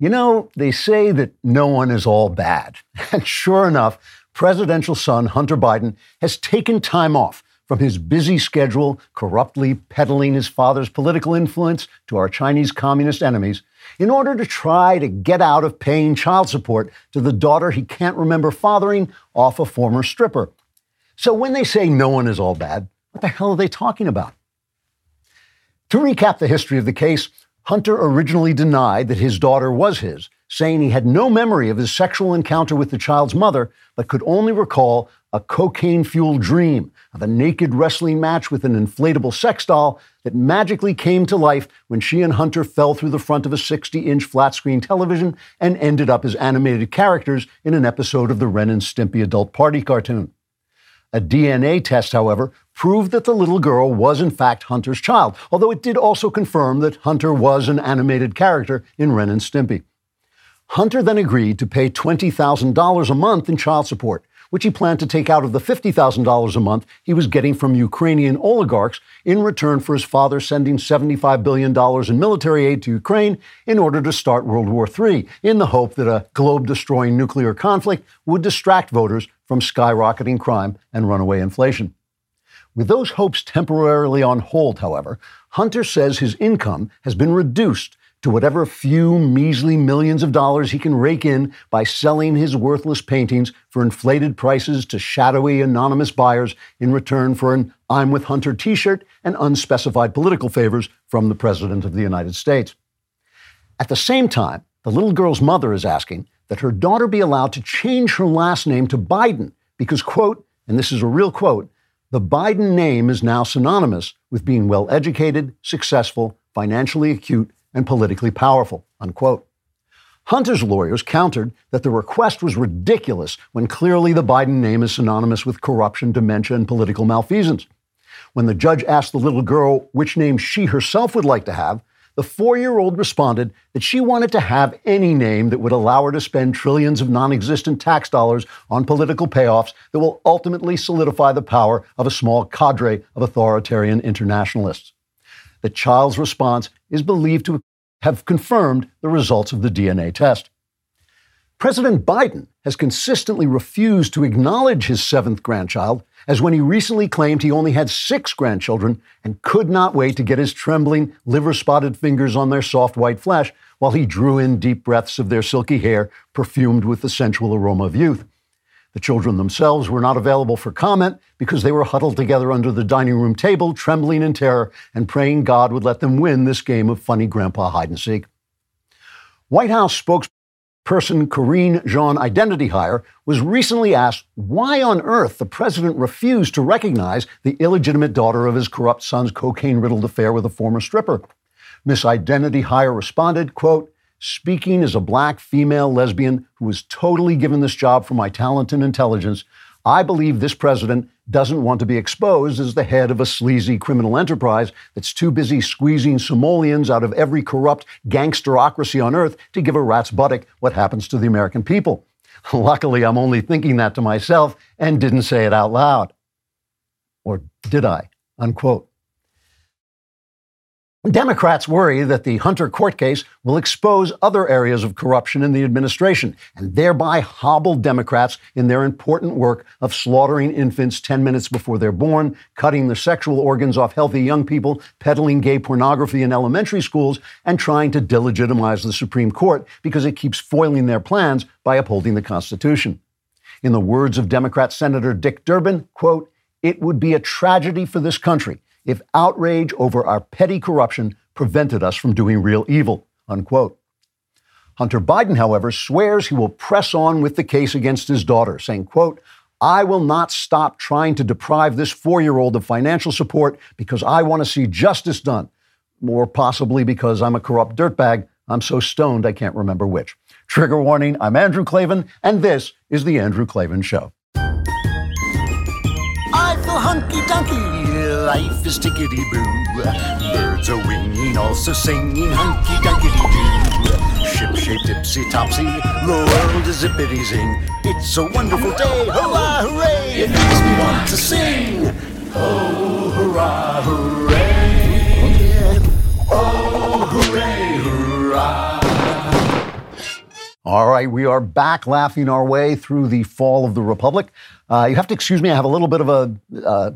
You know, they say that no one is all bad. And sure enough, presidential son Hunter Biden has taken time off from his busy schedule, corruptly peddling his father's political influence to our Chinese communist enemies, in order to try to get out of paying child support to the daughter he can't remember fathering off a former stripper. So when they say no one is all bad, what the hell are they talking about? To recap the history of the case, Hunter originally denied that his daughter was his, saying he had no memory of his sexual encounter with the child's mother, but could only recall a cocaine fueled dream of a naked wrestling match with an inflatable sex doll that magically came to life when she and Hunter fell through the front of a 60 inch flat screen television and ended up as animated characters in an episode of the Ren and Stimpy adult party cartoon. A DNA test, however, proved that the little girl was in fact Hunter's child, although it did also confirm that Hunter was an animated character in Ren and Stimpy. Hunter then agreed to pay $20,000 a month in child support, which he planned to take out of the $50,000 a month he was getting from Ukrainian oligarchs in return for his father sending $75 billion in military aid to Ukraine in order to start World War III, in the hope that a globe destroying nuclear conflict would distract voters from skyrocketing crime and runaway inflation. With those hopes temporarily on hold, however, Hunter says his income has been reduced to whatever few measly millions of dollars he can rake in by selling his worthless paintings for inflated prices to shadowy anonymous buyers in return for an I'm with Hunter t shirt and unspecified political favors from the President of the United States. At the same time, the little girl's mother is asking that her daughter be allowed to change her last name to Biden because, quote, and this is a real quote, the Biden name is now synonymous with being well educated, successful, financially acute, and politically powerful, unquote. Hunter's lawyers countered that the request was ridiculous when clearly the Biden name is synonymous with corruption, dementia, and political malfeasance. When the judge asked the little girl which name she herself would like to have, the four year old responded that she wanted to have any name that would allow her to spend trillions of non existent tax dollars on political payoffs that will ultimately solidify the power of a small cadre of authoritarian internationalists. The child's response is believed to have confirmed the results of the DNA test. President Biden has consistently refused to acknowledge his seventh grandchild, as when he recently claimed he only had six grandchildren and could not wait to get his trembling, liver spotted fingers on their soft white flesh while he drew in deep breaths of their silky hair perfumed with the sensual aroma of youth. The children themselves were not available for comment because they were huddled together under the dining room table, trembling in terror and praying God would let them win this game of funny grandpa hide and seek. White House spokesperson person Karine Jean Identity Hire was recently asked why on earth the president refused to recognize the illegitimate daughter of his corrupt son's cocaine-riddled affair with a former stripper. Miss Identity Hire responded, quote, Speaking as a black female lesbian who was totally given this job for my talent and intelligence, I believe this president doesn't want to be exposed as the head of a sleazy criminal enterprise that's too busy squeezing simoleons out of every corrupt gangsterocracy on earth to give a rat's buttock what happens to the American people. Luckily, I'm only thinking that to myself and didn't say it out loud. Or did I? Unquote. Democrats worry that the Hunter court case will expose other areas of corruption in the administration and thereby hobble Democrats in their important work of slaughtering infants 10 minutes before they're born, cutting the sexual organs off healthy young people, peddling gay pornography in elementary schools, and trying to delegitimize the Supreme Court because it keeps foiling their plans by upholding the Constitution. In the words of Democrat Senator Dick Durbin, quote, it would be a tragedy for this country if outrage over our petty corruption prevented us from doing real evil, unquote. Hunter Biden, however, swears he will press on with the case against his daughter, saying, quote, I will not stop trying to deprive this four year old of financial support because I want to see justice done. Or possibly because I'm a corrupt dirtbag. I'm so stoned I can't remember which. Trigger warning I'm Andrew Klavan, and this is The Andrew Klavan Show. I feel hunky dunky life is tickety boo. Birds are winging, also singing hunky dunky doo. Ship shape tipsy topsy, the world is zippity zing. It's a wonderful day, hurrah, hooray! It makes me want to sing. Oh, hurrah, hooray! Oh, hooray, hurrah! All right, we are back laughing our way through the fall of the Republic. Uh, you have to excuse me, I have a little bit of a uh,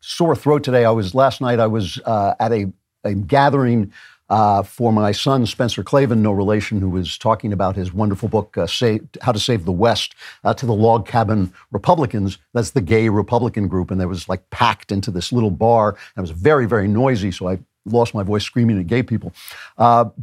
sore throat today. I was last night, I was uh, at a, a gathering uh, for my son, Spencer Klavan, no relation, who was talking about his wonderful book, uh, Save, How to Save the West, uh, to the log cabin Republicans. That's the gay Republican group. And there was like packed into this little bar. And it was very, very noisy. So I lost my voice screaming at gay people.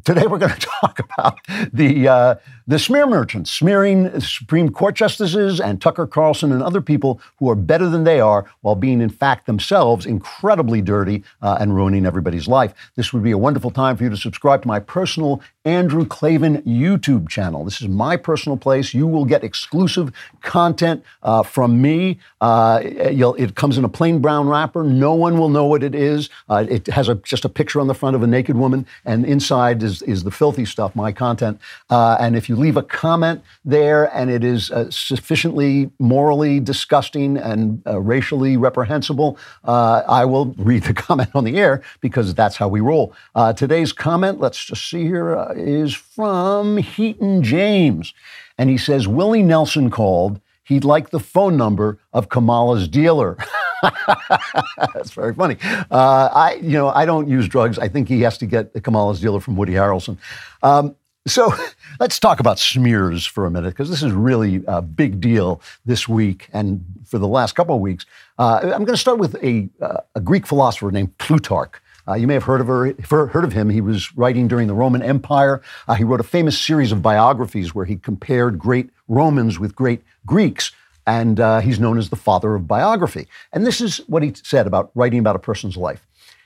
Today we're going to talk about the the smear merchants smearing Supreme Court justices and Tucker Carlson and other people who are better than they are, while being in fact themselves incredibly dirty uh, and ruining everybody's life. This would be a wonderful time for you to subscribe to my personal Andrew Klavan YouTube channel. This is my personal place. You will get exclusive content uh, from me. Uh, it comes in a plain brown wrapper. No one will know what it is. Uh, it has a, just a picture on the front of a naked woman, and inside is, is the filthy stuff, my content. Uh, and if you leave a comment there and it is uh, sufficiently morally disgusting and uh, racially reprehensible, I will read the comment on the air because that's how we roll. today's comment, let's just see here is from Heaton James. And he says, Willie Nelson called. He'd like the phone number of Kamala's dealer. That's very funny. Uh, I, you know, I don't use drugs. I think he has to get the Kamala's dealer from Woody Harrelson. Um, so let's talk about smears for a minute, because this is really a big deal this week and for the last couple of weeks. Uh, I'm going to start with a, uh, a Greek philosopher named Plutarch. Uh, you may have heard of, her, heard of him. He was writing during the Roman Empire. Uh, he wrote a famous series of biographies where he compared great Romans with great Greeks. And uh, he's known as the father of biography. And this is what he said about writing about a person's life.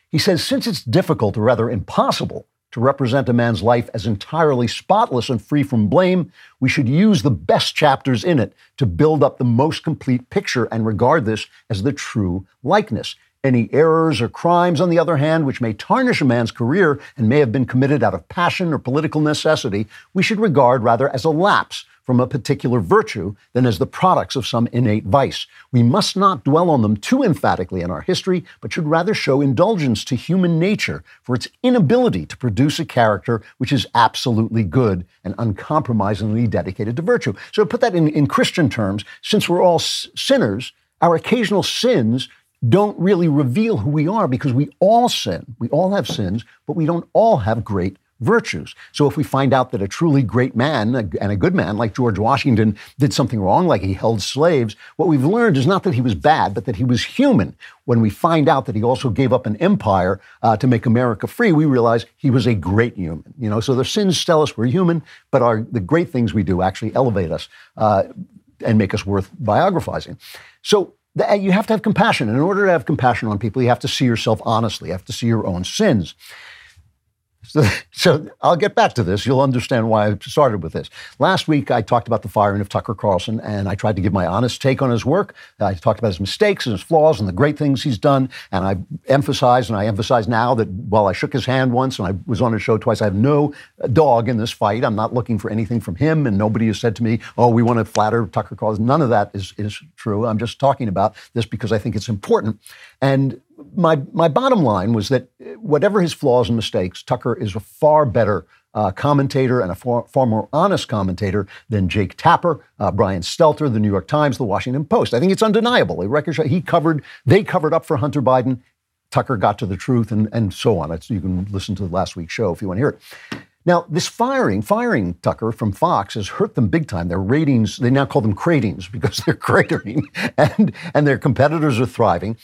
He says, since it's difficult or rather impossible to represent a man's life as entirely spotless and free from blame, we should use the best chapters in it to build up the most complete picture and regard this as the true likeness. Any errors or crimes, on the other hand, which may tarnish a man's career and may have been committed out of passion or political necessity, we should regard rather as a lapse from a particular virtue than as the products of some innate vice. We must not dwell on them too emphatically in our history, but should rather show indulgence to human nature for its inability to produce a character which is absolutely good and uncompromisingly dedicated to virtue. So, to put that in, in Christian terms, since we're all s- sinners, our occasional sins don't really reveal who we are because we all sin. We all have sins, but we don't all have great virtues. So if we find out that a truly great man and a good man like George Washington did something wrong, like he held slaves, what we've learned is not that he was bad, but that he was human. When we find out that he also gave up an empire uh, to make America free, we realize he was a great human. You know, so the sins tell us we're human, but our the great things we do actually elevate us uh, and make us worth biographizing. So you have to have compassion. And In order to have compassion on people, you have to see yourself honestly. You have to see your own sins. So, so, I'll get back to this. You'll understand why I started with this. Last week, I talked about the firing of Tucker Carlson, and I tried to give my honest take on his work. I talked about his mistakes and his flaws and the great things he's done. And I emphasized, and I emphasize now that while I shook his hand once and I was on his show twice, I have no dog in this fight. I'm not looking for anything from him, and nobody has said to me, oh, we want to flatter Tucker Carlson. None of that is, is true. I'm just talking about this because I think it's important. And my, my bottom line was that whatever his flaws and mistakes, Tucker is a far better uh, commentator and a far, far, more honest commentator than Jake Tapper, uh, Brian Stelter, the New York Times, the Washington Post. I think it's undeniable. He covered, they covered up for Hunter Biden. Tucker got to the truth and, and so on. It's, you can listen to the last week's show if you want to hear it. Now, this firing, firing Tucker from Fox has hurt them big time. Their ratings, they now call them cratings because they're cratering and, and their competitors are thriving.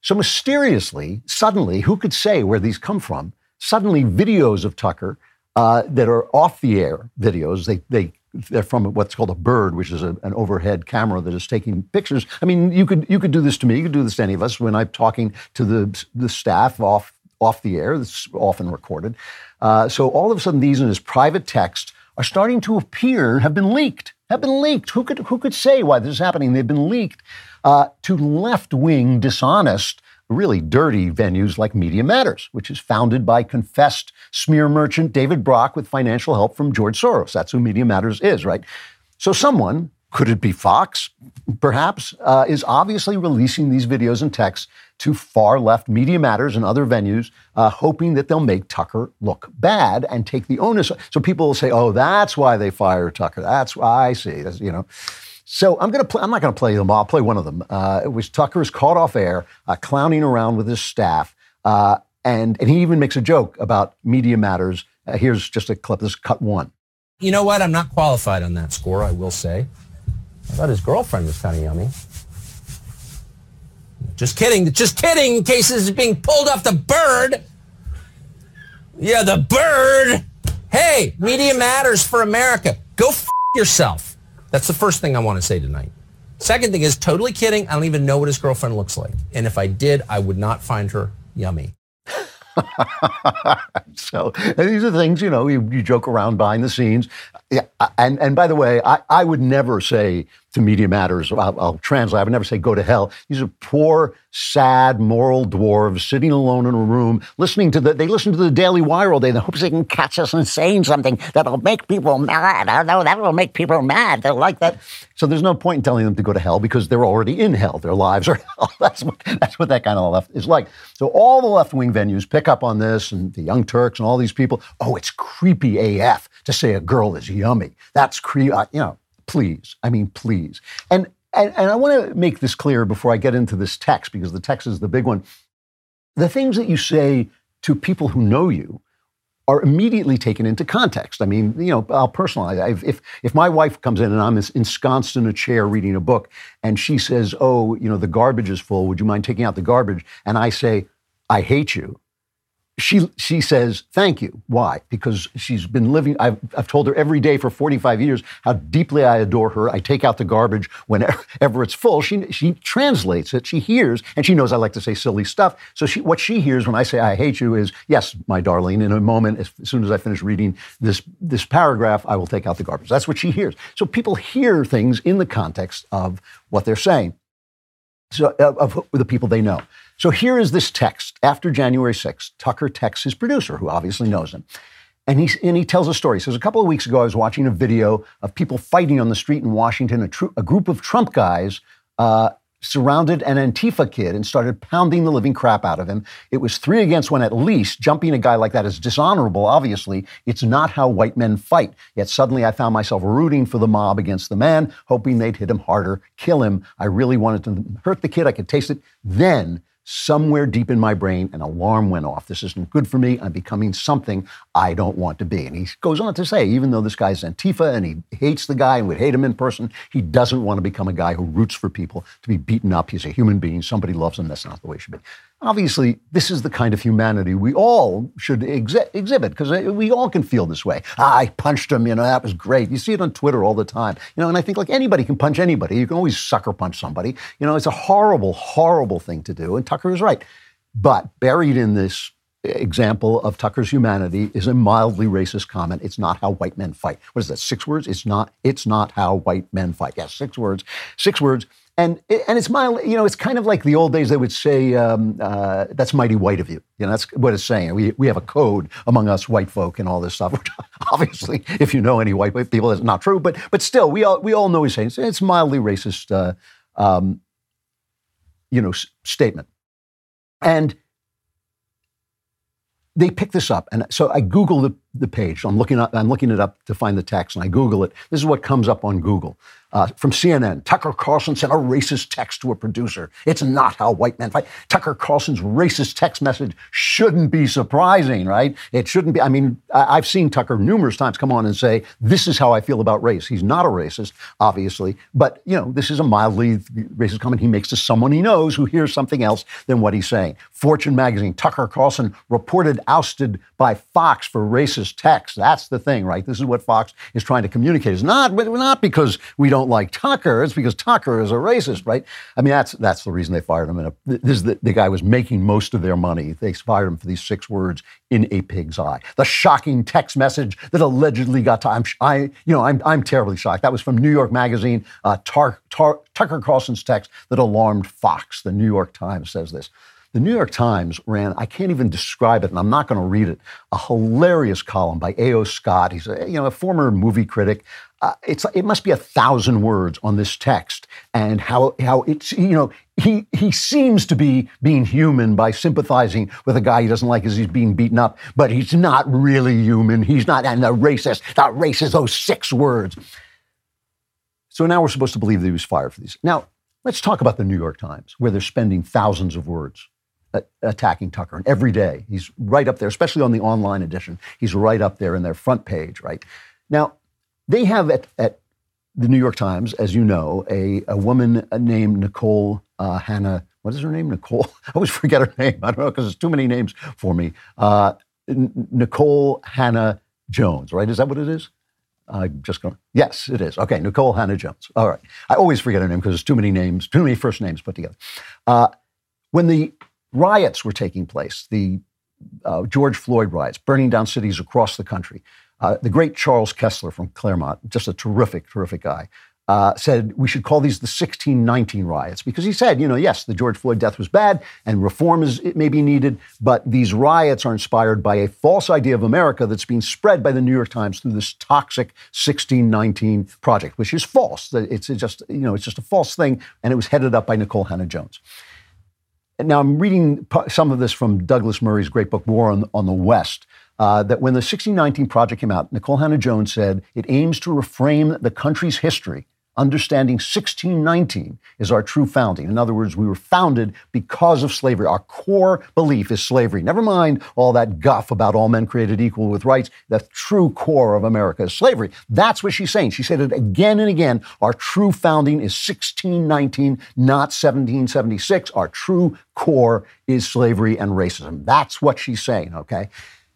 So mysteriously, suddenly, who could say where these come from? Suddenly, videos of Tucker uh, that are off the air videos, they, they, they're from what's called a bird, which is a, an overhead camera that is taking pictures. I mean, you could, you could do this to me, you could do this to any of us when I'm talking to the, the staff off, off the air, that's often recorded. Uh, so all of a sudden, these in his private text are starting to appear, have been leaked, have been leaked. Who could, who could say why this is happening? They've been leaked uh, to left wing, dishonest, really dirty venues like Media Matters, which is founded by confessed smear merchant David Brock with financial help from George Soros. That's who Media Matters is, right? So someone, could it be Fox, perhaps, uh, is obviously releasing these videos and texts to far left Media Matters and other venues, uh, hoping that they'll make Tucker look bad and take the onus. So people will say, "Oh, that's why they fired Tucker. That's why I see." That's, you know. So I'm going to play. I'm not going to play them. all. I'll play one of them. Uh, it was Tucker is caught off air, uh, clowning around with his staff, uh, and and he even makes a joke about Media Matters. Uh, here's just a clip. This is cut one. You know what? I'm not qualified on that score. I will say. I thought his girlfriend was kind of yummy. Just kidding. Just kidding. In case this is being pulled off the bird. Yeah, the bird. Hey, media matters for America. Go f- yourself. That's the first thing I want to say tonight. Second thing is totally kidding. I don't even know what his girlfriend looks like. And if I did, I would not find her yummy. so these are things, you know, you, you, joke around behind the scenes. Yeah, and, and by the way, I, I would never say to Media Matters, I'll, I'll translate, I would never say go to hell. These are poor, sad, moral dwarves sitting alone in a room, listening to the, they listen to the Daily Wire all day. They hope they can catch us and saying something that'll make people mad. I know that will make people mad. They'll like that. So there's no point in telling them to go to hell because they're already in hell. Their lives are hell. That's what, that's what that kind of left is like. So all the left wing venues pick up on this and the Young Turks and all these people. Oh, it's creepy AF to say a girl is yummy. That's creepy. Uh, you know, please. I mean, please. And, and, and I want to make this clear before I get into this text, because the text is the big one. The things that you say to people who know you are immediately taken into context. I mean, you know, I'll personalize. If if my wife comes in and I'm ensconced in a chair reading a book, and she says, "Oh, you know, the garbage is full. Would you mind taking out the garbage?" and I say, "I hate you," she she says thank you. Why? Because she's been living. I've, I've told her every day for 45 years how deeply I adore her. I take out the garbage whenever it's full. She she translates it. She hears, and she knows I like to say silly stuff. So she what she hears when I say I hate you is yes, my darling. In a moment, as, soon as I finish reading this this paragraph, I will take out the garbage. That's what she hears. So people hear things in the context of what they're saying. So of, of the people they know. So here is this text. After January 6th, Tucker texts his producer, who obviously knows him. And he, and he tells a story. He says, A couple of weeks ago, I was watching a video of people fighting on the street in Washington. A, tr- a group of Trump guys uh, surrounded an Antifa kid and started pounding the living crap out of him. It was three against one at least. Jumping a guy like that is dishonorable, obviously. It's not how white men fight. Yet suddenly I found myself rooting for the mob against the man, hoping they'd hit him harder, kill him. I really wanted to hurt the kid. I could taste it. Then somewhere deep in my brain, an alarm went off. This isn't good for me. I'm becoming something I don't want to be. And he goes on to say, even though this guy's Antifa and he hates the guy and would hate him in person, he doesn't want to become a guy who roots for people to be beaten up. He's a human being. Somebody loves him. That's not the way it should be. Obviously, this is the kind of humanity we all should exhibit because uh, we all can feel this way. Ah, I punched him, you know, that was great. You see it on Twitter all the time, you know, and I think like anybody can punch anybody. You can always sucker punch somebody. You know, it's a horrible, horrible thing to do. And Tucker is right. But buried in this example of Tucker's humanity is a mildly racist comment. It's not how white men fight. What is that? Six words? It's not. It's not how white men fight. Yes, six words. Six words. And, and it's my, you know, it's kind of like the old days they would say, um, uh, that's mighty white of you. You know, that's what it's saying. We, we have a code among us white folk and all this stuff, which obviously, if you know any white people, that's not true. But, but still, we all, we all know what he's saying it's mildly racist, uh, um, you know, s- statement. And they pick this up. And so I Google the, page. I'm looking, up, I'm looking it up to find the text, and I Google it. This is what comes up on Google. Uh, from CNN, Tucker Carlson sent a racist text to a producer. It's not how white men fight. Tucker Carlson's racist text message shouldn't be surprising, right? It shouldn't be. I mean, I've seen Tucker numerous times come on and say, This is how I feel about race. He's not a racist, obviously, but, you know, this is a mildly racist comment he makes to someone he knows who hears something else than what he's saying. Fortune magazine, Tucker Carlson reported ousted by Fox for racist text. That's the thing, right? This is what Fox is trying to communicate. It's not, not because we don't like Tucker, it's because Tucker is a racist, right? I mean, that's that's the reason they fired him. And this is the, the guy was making most of their money. They fired him for these six words in a pig's eye. The shocking text message that allegedly got to I'm I you know I'm I'm terribly shocked. That was from New York Magazine. Uh, Tar, Tar, Tucker Carlson's text that alarmed Fox. The New York Times says this. The New York Times ran, I can't even describe it, and I'm not going to read it, a hilarious column by A.O. Scott. He's a, you know, a former movie critic. Uh, it's, it must be a thousand words on this text and how, how it's, you know, he, he seems to be being human by sympathizing with a guy he doesn't like as he's being beaten up, but he's not really human. He's not, and the racist, the racist, those six words. So now we're supposed to believe that he was fired for these. Now, let's talk about the New York Times, where they're spending thousands of words attacking Tucker. And every day, he's right up there, especially on the online edition. He's right up there in their front page, right? Now, they have at, at the New York Times, as you know, a, a woman named Nicole uh, Hannah. What is her name? Nicole. I always forget her name. I don't know because there's too many names for me. Uh, N- Nicole Hannah Jones, right? Is that what it is? I'm just going. Yes, it is. Okay, Nicole Hannah Jones. All right. I always forget her name because there's too many names, too many first names put together. Uh, when the riots were taking place, the uh, George Floyd riots, burning down cities across the country. Uh, the great Charles Kesler from Claremont, just a terrific, terrific guy, uh, said we should call these the 1619 riots because he said, you know, yes, the George Floyd death was bad and reform is it may be needed, but these riots are inspired by a false idea of America that's being spread by the New York Times through this toxic 1619 project, which is false. It's just, you know, it's just a false thing, and it was headed up by Nicole Hannah Jones. Now, I'm reading some of this from Douglas Murray's great book, War on, on the West. Uh, that when the 1619 Project came out, Nicole Hannah Jones said it aims to reframe the country's history. Understanding 1619 is our true founding. In other words, we were founded because of slavery. Our core belief is slavery. Never mind all that guff about all men created equal with rights. The true core of America is slavery. That's what she's saying. She said it again and again. Our true founding is 1619, not 1776. Our true core is slavery and racism. That's what she's saying, okay?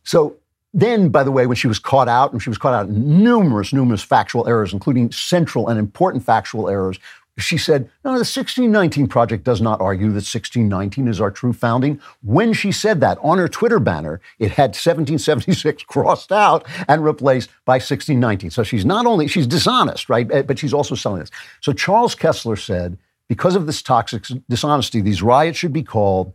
So then, by the way, when she was caught out, and she was caught out in numerous, numerous factual errors, including central and important factual errors, she said, No, the 1619 Project does not argue that 1619 is our true founding. When she said that on her Twitter banner, it had 1776 crossed out and replaced by 1619. So she's not only, she's dishonest, right? But she's also selling this. So Charles Kesler said, because of this toxic dishonesty, these riots should be called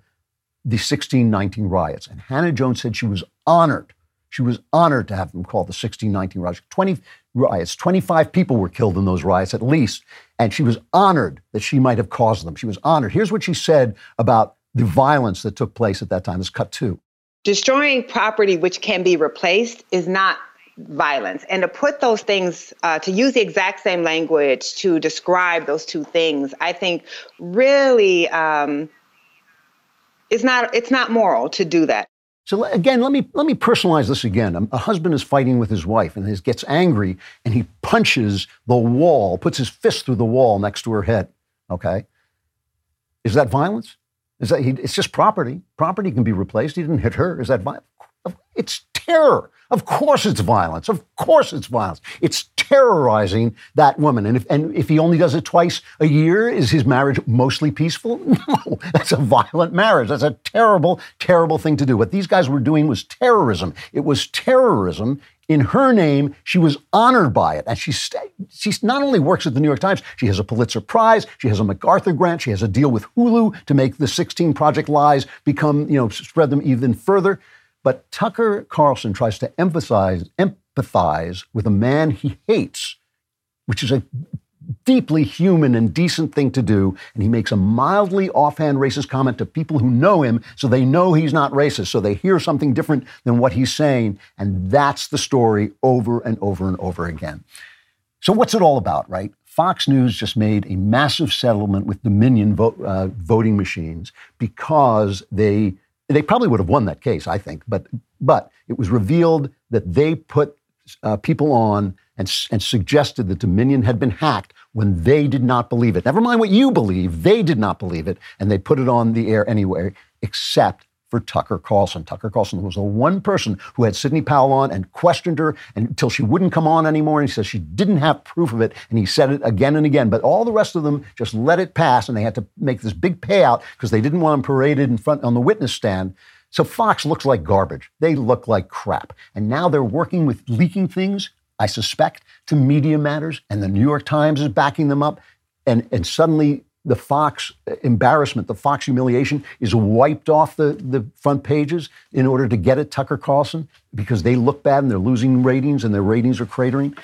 the 1619 riots. And Hannah Jones said she was honored. She was honored to have them called the 1619 riots. 20 riots, 25 people were killed in those riots at least. And she was honored that she might have caused them. She was honored. Here's what she said about the violence that took place at that time. This cut two. Destroying property which can be replaced is not violence. And to put those things, uh, to use the exact same language to describe those two things, I think really um, it's not it's not moral to do that. So again, let me let me personalize this again. A husband is fighting with his wife and he gets angry and he punches the wall, puts his fist through the wall next to her head. Okay, is that violence? Is that he, it's just property? Property can be replaced. He didn't hit her. Is that violence? It's terror. Of course, it's violence. Of course, it's violence. It's terrorizing that woman. And if, and if he only does it twice a year, is his marriage mostly peaceful? No, that's a violent marriage. That's a terrible, terrible thing to do. What these guys were doing was terrorism. It was terrorism. In her name, she was honored by it. And she, she not only works at the New York Times, she has a Pulitzer Prize, she has a MacArthur grant, she has a deal with Hulu to make the 16 Project lies become, you know, spread them even further. But Tucker Carlson tries to emphasize, empathize with a man he hates, which is a deeply human and decent thing to do. And he makes a mildly offhand racist comment to people who know him so they know he's not racist. So they hear something different than what he's saying. And that's the story over and over and over again. So, what's it all about, right? Fox News just made a massive settlement with Dominion uh, voting machines because they they probably would have won that case, I think. But but it was revealed that they put uh, people on and, and suggested that Dominion had been hacked when they did not believe it. Never mind what you believe, they did not believe it, and they put it on the air anyway, except for Tucker Carlson. Tucker Carlson was the one person who had Sidney Powell on and questioned her until she wouldn't come on anymore. And he says she didn't have proof of it. And he said it again and again. But all the rest of them just let it pass. And they had to make this big payout because they didn't want him paraded in front on the witness stand. So Fox looks like garbage. They look like crap. And now they're working with leaking things, I suspect, to Media Matters. And the New York Times is backing them up. And, and suddenly the Fox embarrassment, the Fox humiliation is wiped off the, the front pages in order to get at Tucker Carlson because they look bad and they're losing ratings and their ratings are cratering.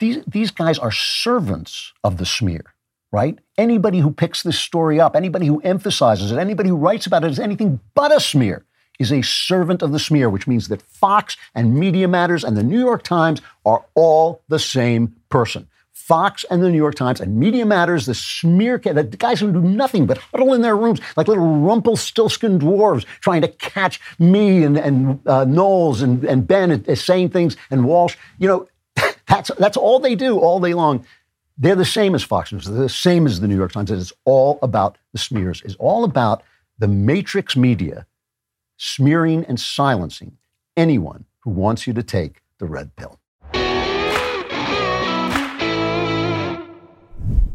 These, these guys are servants of the smear, right? Anybody who picks this story up, anybody who emphasizes it, anybody who writes about it as anything but a smear is a servant of the smear, which means that Fox and Media Matters and the New York Times are all the same person. Fox and the New York Times and Media Matters, the smear, the guys who do nothing but huddle in their rooms like little Rumpelstiltskin dwarves trying to catch me and, and uh, Knowles and, and Ben as saying things and Walsh. You know, that's, that's all they do all day long. They're the same as Fox News. They're the same as the New York Times. It's all about the smears. It's all about the matrix media smearing and silencing anyone who wants you to take the red pill.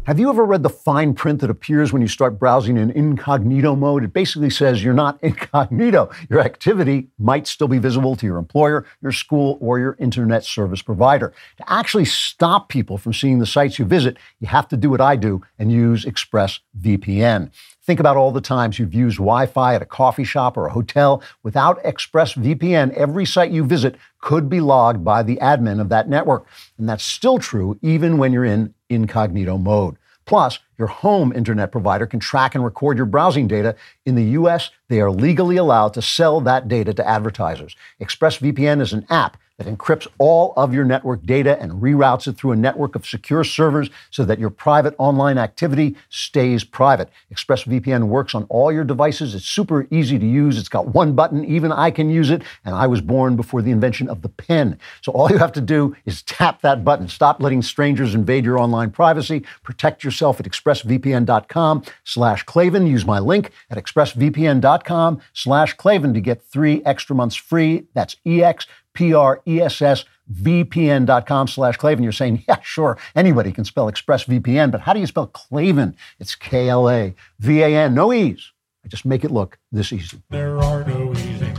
Have you ever read the fine print that appears when you start browsing in incognito mode? It basically says you're not incognito. Your activity might still be visible to your employer, your school, or your internet service provider. To actually stop people from seeing the sites you visit, you have to do what I do and use ExpressVPN. Think about all the times you've used Wi Fi at a coffee shop or a hotel. Without ExpressVPN, every site you visit could be logged by the admin of that network. And that's still true even when you're in incognito mode. Plus, your home internet provider can track and record your browsing data. In the US, they are legally allowed to sell that data to advertisers. ExpressVPN is an app that encrypts all of your network data and reroutes it through a network of secure servers so that your private online activity stays private. ExpressVPN works on all your devices. It's super easy to use. It's got one button. Even I can use it. And I was born before the invention of the pen. So all you have to do is tap that button. Stop letting strangers invade your online privacy. Protect yourself at expressvpn.com slash Klavan. Use my link at expressvpn.com slash Klavan to get three extra months free. That's EX P-R-E-S-S, VPN.com slash Klavan. You're saying, yeah, sure, anybody can spell ExpressVPN, but how do you spell Klavan? It's K-L-A-V-A-N, no E's. I just make it look this easy. There are no E's in.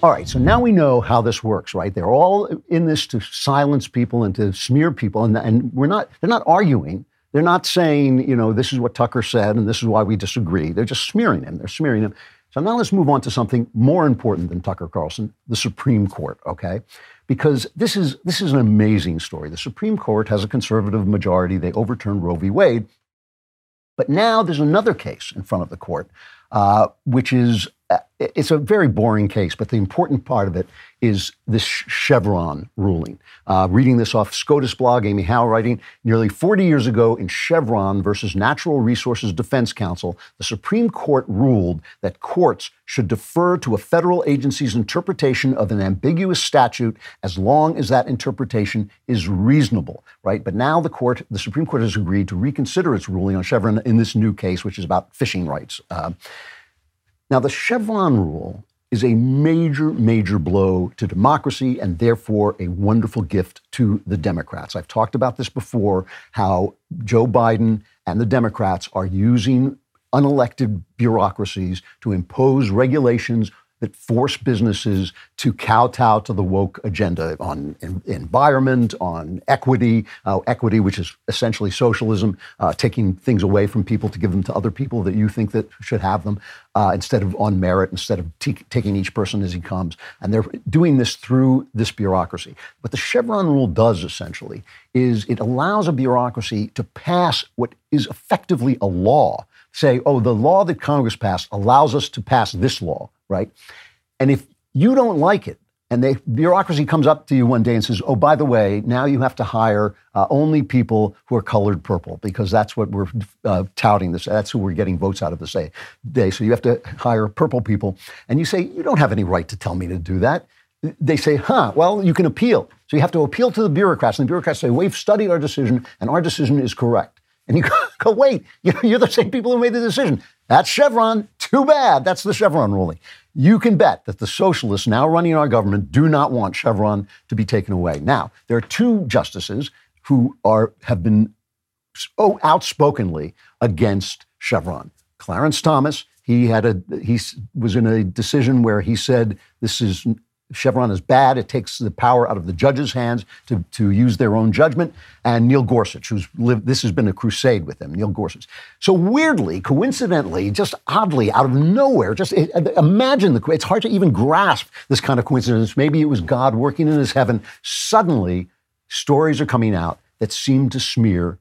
All right, so now we know how this works, right? They're all in this to silence people and to smear people, and, and we're not, they're not arguing. They're not saying, you know, this is what Tucker said and this is why we disagree. They're just smearing him. They're smearing him. So now let's move on to something more important than Tucker Carlson, the Supreme Court, okay? Because this is this is an amazing story. The Supreme Court has a conservative majority. They overturned Roe v. Wade. But now there's another case in front of the court, uh, which is it's a very boring case, but the important part of it is this Chevron ruling. Uh, reading this off SCOTUS blog, Amy Howe writing, nearly 40 years ago in Chevron versus Natural Resources Defense Council, the Supreme Court ruled that courts should defer to a federal agency's interpretation of an ambiguous statute as long as that interpretation is reasonable, right? But now the court, the Supreme Court has agreed to reconsider its ruling on Chevron in this new case, which is about fishing rights. Uh, now, the Chevron rule is a major, major blow to democracy and therefore a wonderful gift to the Democrats. I've talked about this before how Joe Biden and the Democrats are using unelected bureaucracies to impose regulations that force businesses to kowtow to the woke agenda on en- environment, on equity, uh, equity, which is essentially socialism, uh, taking things away from people to give them to other people that you think that should have them, uh, instead of on merit, instead of t- taking each person as he comes. And they're doing this through this bureaucracy. What the Chevron rule does essentially is it allows a bureaucracy to pass what is effectively a law. Say, oh, the law that Congress passed allows us to pass this law right? And if you don't like it, and the bureaucracy comes up to you one day and says, "Oh, by the way, now you have to hire uh, only people who are colored purple because that's what we're uh, touting. This that's who we're getting votes out of this day. So you have to hire purple people." And you say, "You don't have any right to tell me to do that." They say, "Huh? Well, you can appeal." So you have to appeal to the bureaucrats, and the bureaucrats say, "We've studied our decision, and our decision is correct." And you go, "Wait, you're the same people who made the decision." That's Chevron. Too bad. That's the Chevron ruling. You can bet that the socialists now running our government do not want Chevron to be taken away. Now, there are two justices who are have been so oh, outspokenly against Chevron. Clarence Thomas, he had a he was in a decision where he said this is Chevron is bad. It takes the power out of the judges' hands to, to use their own judgment. And Neil Gorsuch, who's lived, this has been a crusade with him, Neil Gorsuch. So weirdly, coincidentally, just oddly, out of nowhere, just eh, imagine the, it's hard to even grasp this kind of coincidence. Maybe it was God working in his heaven. Suddenly, stories are coming out that seem to smear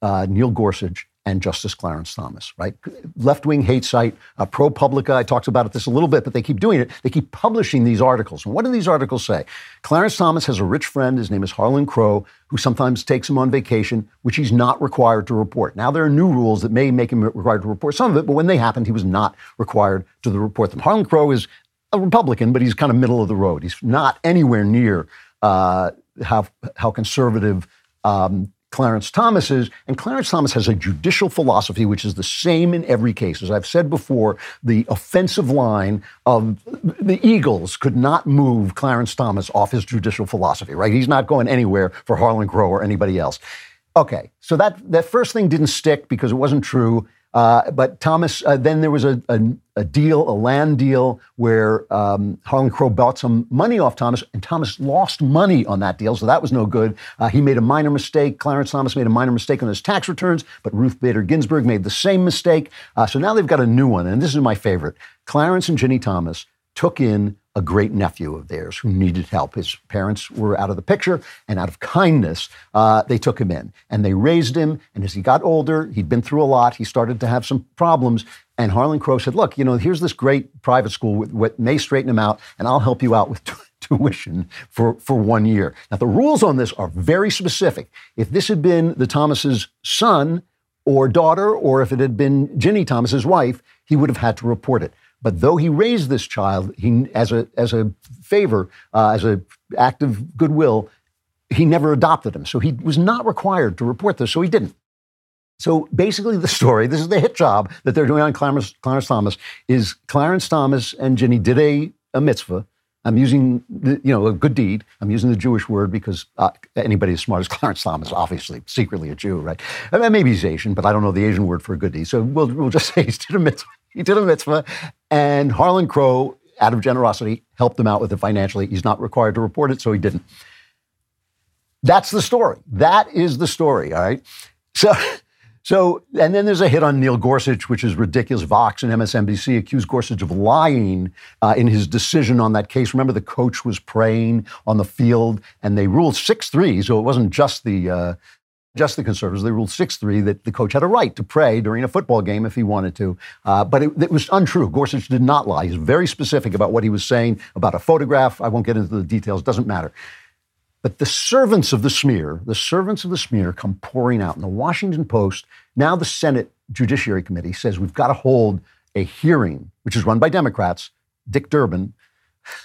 uh, Neil Gorsuch and Justice Clarence Thomas, right? Left wing hate site, uh, ProPublica. I talked about it this a little bit, but they keep doing it. They keep publishing these articles. And what do these articles say? Clarence Thomas has a rich friend. His name is Harlan Crow, who sometimes takes him on vacation, which he's not required to report. Now, there are new rules that may make him required to report some of it, but when they happened, he was not required to report them. Harlan Crow is a Republican, but he's kind of middle of the road. He's not anywhere near uh, how, how conservative um, Clarence Thomas. And Clarence Thomas has a judicial philosophy which is the same in every case. As I've said before, the offensive line of the Eagles could not move Clarence Thomas off his judicial philosophy, right? He's not going anywhere for Harlan Crow or anybody else. Okay, so that, that first thing didn't stick because it wasn't true. Uh, but Thomas, uh, then there was a, a, a, deal, a land deal, where um, Harlan Crow bought some money off Thomas, and Thomas lost money on that deal, so that was no good. Uh, he made a minor mistake. Clarence Thomas made a minor mistake on his tax returns, but Ruth Bader Ginsburg made the same mistake. Uh, so now they've got a new one, and this is my favorite. Clarence and Ginny Thomas took in a great nephew of theirs who needed help. His parents were out of the picture, and out of kindness, uh, they took him in and they raised him. And as he got older, he'd been through a lot. He started to have some problems. And Harlan Crow said, "Look, you know, here's this great private school with, with may straighten him out, and I'll help you out with." tuition for, for one year. Now, the rules on this are very specific. If this had been the Thomas's son or daughter, or if it had been Ginny Thomas's wife, he would have had to report it. But though he raised this child he, as, a, as a favor, uh, as an act of goodwill, he never adopted him. So he was not required to report this, so he didn't. So basically, the story this is the hit job that they're doing on Clarence, Clarence Thomas is Clarence Thomas and Ginny did a, a mitzvah. I'm using, you know, a good deed. I'm using the Jewish word because uh, anybody as smart as Clarence Thomas, obviously, secretly a Jew, right? I mean, maybe he's Asian, but I don't know the Asian word for a good deed. So we'll, we'll just say he did a mitzvah. He did a mitzvah, and Harlan Crow, out of generosity, helped him out with it financially. He's not required to report it, so he didn't. That's the story. That is the story, all right? So, so, and then there's a hit on Neil Gorsuch, which is ridiculous. Vox and MSNBC accused Gorsuch of lying uh, in his decision on that case. Remember, the coach was praying on the field, and they ruled 6 3, so it wasn't just the, uh, just the conservatives. They ruled 6 3 that the coach had a right to pray during a football game if he wanted to. Uh, but it, it, was untrue. Gorsuch did not lie. He's very specific about what he was saying about a photograph. I won't get into the details, doesn't matter. But the servants of the smear, the servants of the smear come pouring out. In the Washington Post, now the Senate Judiciary Committee says we've got to hold a hearing, which is run by Democrats. Dick Durbin,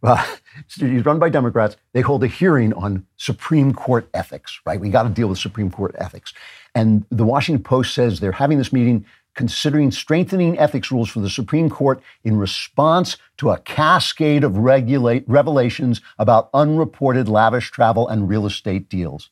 well, he's run by Democrats. They hold a hearing on Supreme Court ethics, right? We got to deal with Supreme Court ethics. And the Washington Post says they're having this meeting considering strengthening ethics rules for the Supreme Court in response to a cascade of regulate, revelations about unreported lavish travel and real estate deals.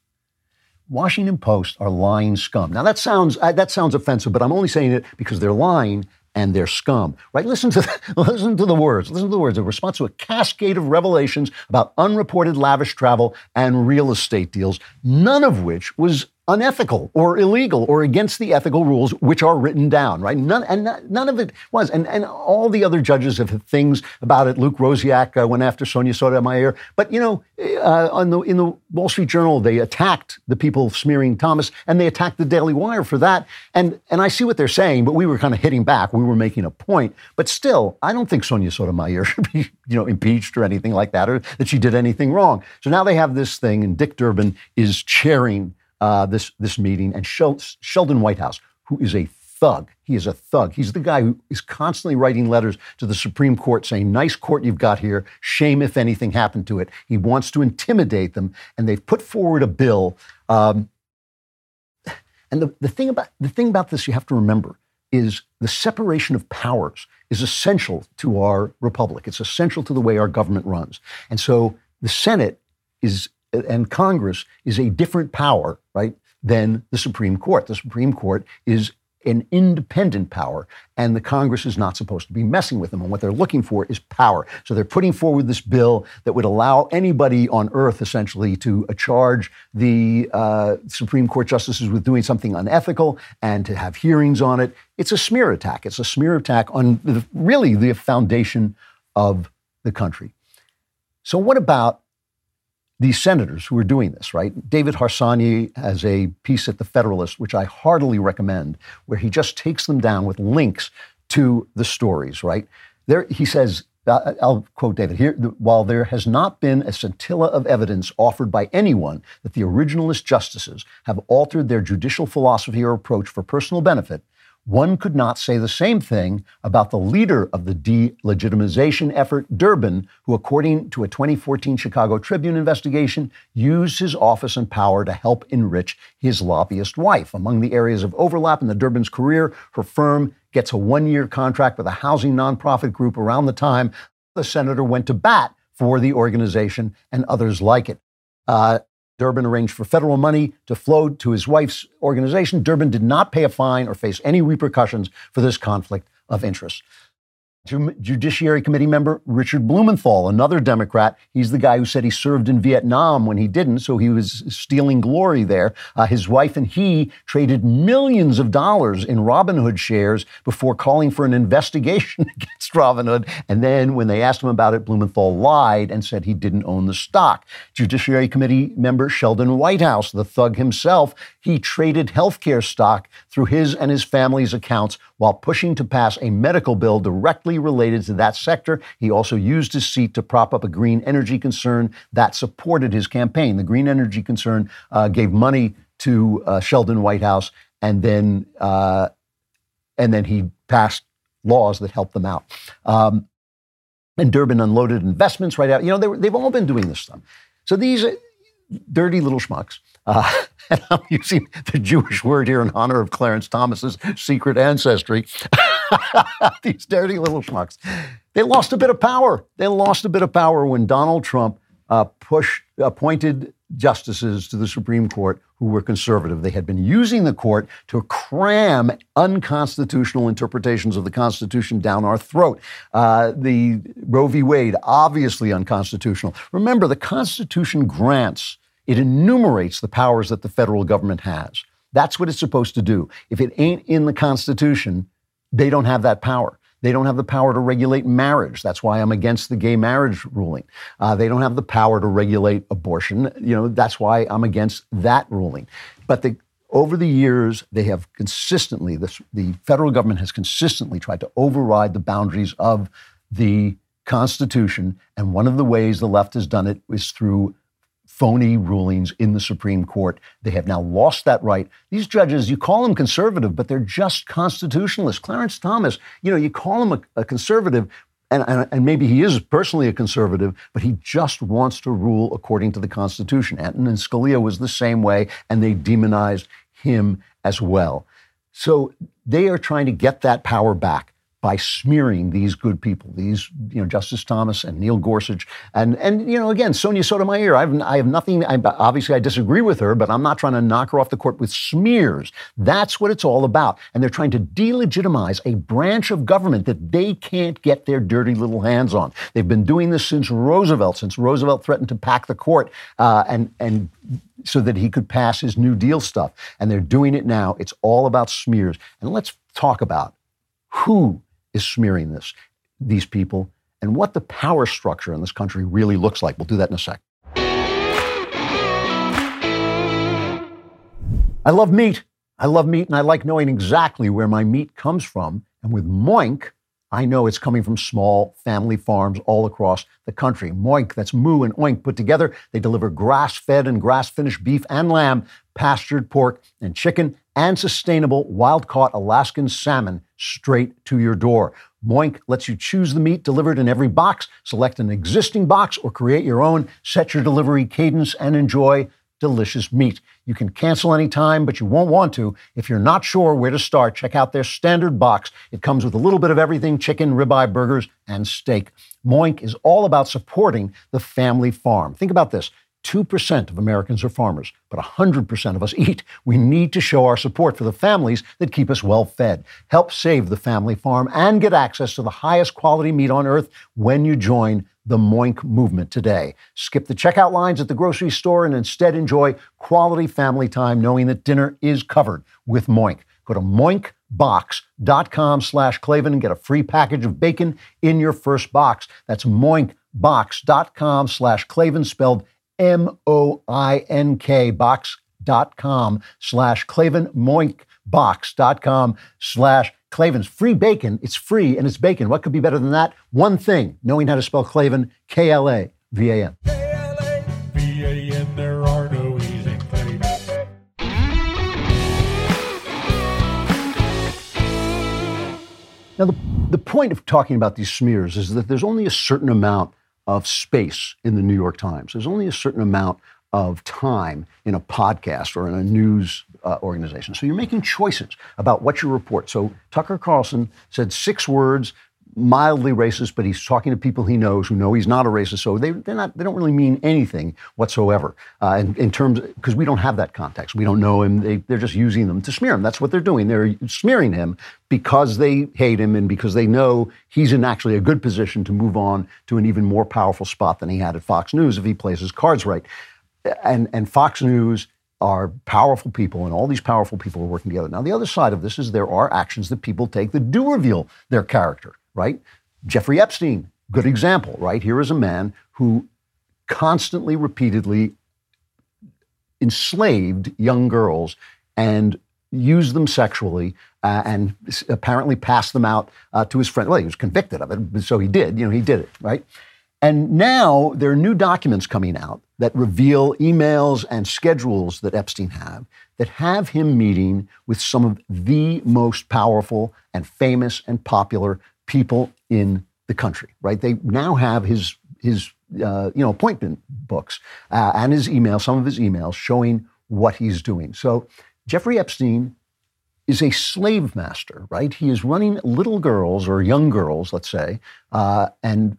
Washington Post are lying scum. Now that sounds uh, that sounds offensive, but I'm only saying it because they're lying and their scum. Right? Listen to the, listen to the words. Listen to the words. In response to a cascade of revelations about unreported lavish travel and real estate deals, none of which was unethical or illegal or against the ethical rules which are written down, right? None, and none of it was. And, and all the other judges have things about it. Luke Rosiak uh, went after Sonia Sotomayor. But, you know, uh, on the, in the Wall Street Journal, they attacked the people smearing Thomas and they attacked the Daily Wire for that. And, and I see what they're saying, but we were kind of hitting back. We were making a point. But still, I don't think Sonia Sotomayor should be, you know, impeached or anything like that or that she did anything wrong. So now they have this thing and Dick Durbin is chairing uh, this, this meeting, and Shel- Sheldon Whitehouse, who is a thug. He is a thug. He's the guy who is constantly writing letters to the Supreme Court saying, Nice court you've got here. Shame if anything happened to it. He wants to intimidate them. And they've put forward a bill. Um, and the, the, thing about, the thing about this you have to remember is the separation of powers is essential to our republic. It's essential to the way our government runs. And so the Senate is and Congress is a different power, right, than the Supreme Court. The Supreme Court is an independent power, and the Congress is not supposed to be messing with them. And what they're looking for is power. So they're putting forward this bill that would allow anybody on earth essentially to uh, charge the uh, Supreme Court justices with doing something unethical and to have hearings on it. It's a smear attack. It's a smear attack on the, really the foundation of the country. So, what about these senators who are doing this, right? David Harsanyi has a piece at The Federalist, which I heartily recommend, where he just takes them down with links to the stories, right? There, he says, uh, I'll quote David here. While there has not been a scintilla of evidence offered by anyone that the originalist justices have altered their judicial philosophy or approach for personal benefit, one could not say the same thing about the leader of the delegitimization effort, Durbin, who, according to a 2014 Chicago Tribune investigation, used his office and power to help enrich his lobbyist wife. Among the areas of overlap in the Durbin's career, her firm gets a one year contract with a housing nonprofit group around the time the senator went to bat for the organization and others like it. Uh, Durbin arranged for federal money to flow to his wife's organization. Durbin did not pay a fine or face any repercussions for this conflict of interest. Judiciary Committee member Richard Blumenthal, another Democrat. He's the guy who said he served in Vietnam when he didn't, so he was stealing glory there. Uh, his wife and he traded millions of dollars in Robinhood shares before calling for an investigation against Robinhood. And then when they asked him about it, Blumenthal lied and said he didn't own the stock. Judiciary Committee member Sheldon Whitehouse, the thug himself, he traded healthcare stock through his and his family's accounts while pushing to pass a medical bill directly related to that sector. He also used his seat to prop up a green energy concern that supported his campaign. The green energy concern uh, gave money to uh, Sheldon Whitehouse, and then uh, and then he passed laws that helped them out. Um, and Durbin unloaded investments right out. You know, they they've all been doing this stuff. So these dirty little schmucks. Uh, and I'm using the Jewish word here in honor of Clarence Thomas's secret ancestry. These dirty little schmucks. They lost a bit of power. They lost a bit of power when Donald Trump uh, pushed, appointed justices to the Supreme Court who were conservative. They had been using the court to cram unconstitutional interpretations of the Constitution down our throat. Uh, the Roe v. Wade, obviously unconstitutional. Remember, the Constitution grants, it enumerates the powers that the federal government has. That's what it's supposed to do. If it ain't in the Constitution, they don't have that power. They don't have the power to regulate marriage. That's why I'm against the gay marriage ruling. Uh, they don't have the power to regulate abortion. You know, that's why I'm against that ruling. But the, over the years, they have consistently, the federal government has consistently tried to override the boundaries of the Constitution. And one of the ways the left has done it is through phony rulings in the Supreme Court. They have now lost that right. These judges, you call them conservative, but they're just constitutionalists. Clarence Thomas, you know, you call him a, a conservative, and, and, and, maybe he is personally a conservative, but he just wants to rule according to the Constitution. Antonin Scalia was the same way, and they demonized him as well. So they are trying to get that power back by smearing these good people, these, you know, Justice Thomas and Neil Gorsuch. And, and you know, again, Sonia Sotomayor, I have, I have nothing, I, obviously I disagree with her, but I'm not trying to knock her off the court with smears. That's what it's all about. And they're trying to delegitimize a branch of government that they can't get their dirty little hands on. They've been doing this since Roosevelt, since Roosevelt threatened to pack the court uh, and, and so that he could pass his New Deal stuff. And they're doing it now. It's all about smears. And let's talk about who is smearing this, these people, and what the power structure in this country really looks like. We'll do that in a sec. I love meat. I love meat, and I like knowing exactly where my meat comes from. And with Moink, I know it's coming from small family farms all across the country. Moink, that's moo and oink put together. They deliver grass fed and grass finished beef and lamb, pastured pork and chicken, and sustainable wild caught Alaskan salmon straight to your door. Moink lets you choose the meat delivered in every box, select an existing box, or create your own, set your delivery cadence, and enjoy delicious meat. You can cancel anytime, but you won't want to. If you're not sure where to start, check out their standard box. It comes with a little bit of everything chicken, ribeye, burgers, and steak. Moink is all about supporting the family farm. Think about this 2% of Americans are farmers, but 100% of us eat. We need to show our support for the families that keep us well fed. Help save the family farm and get access to the highest quality meat on earth when you join the Moink movement today. Skip the checkout lines at the grocery store and instead enjoy quality family time knowing that dinner is covered with Moink. Go to moinkbox.com slash Klavan and get a free package of bacon in your first box. That's moinkbox.com slash Klavan spelled M-O-I-N-K box.com slash Klavan moinkbox.com slash Klavan's free bacon. It's free and it's bacon. What could be better than that? One thing, knowing how to spell Clavin, Klavan, K-L-A-V-A-N. V-A-N, there are no E's in Klavan. Now, the, the point of talking about these smears is that there's only a certain amount of space in the New York Times. There's only a certain amount of time in a podcast or in a news uh, organization. So you're making choices about what you report. So Tucker Carlson said six words, mildly racist, but he's talking to people he knows who know he's not a racist. So they, they're not, they don't really mean anything whatsoever uh, in, in terms, because we don't have that context. We don't know him. They, they're just using them to smear him. That's what they're doing. They're smearing him because they hate him and because they know he's in actually a good position to move on to an even more powerful spot than he had at Fox News if he plays his cards right. And, and Fox News are powerful people, and all these powerful people are working together. Now, the other side of this is there are actions that people take that do reveal their character, right? Jeffrey Epstein, good example, right? Here is a man who constantly, repeatedly enslaved young girls and used them sexually uh, and apparently passed them out uh, to his friend. Well, he was convicted of it, so he did. You know, he did it, right? And now there are new documents coming out that reveal emails and schedules that Epstein have that have him meeting with some of the most powerful and famous and popular people in the country. Right? They now have his his uh, you know appointment books uh, and his email, some of his emails showing what he's doing. So Jeffrey Epstein is a slave master, right? He is running little girls or young girls, let's say, uh, and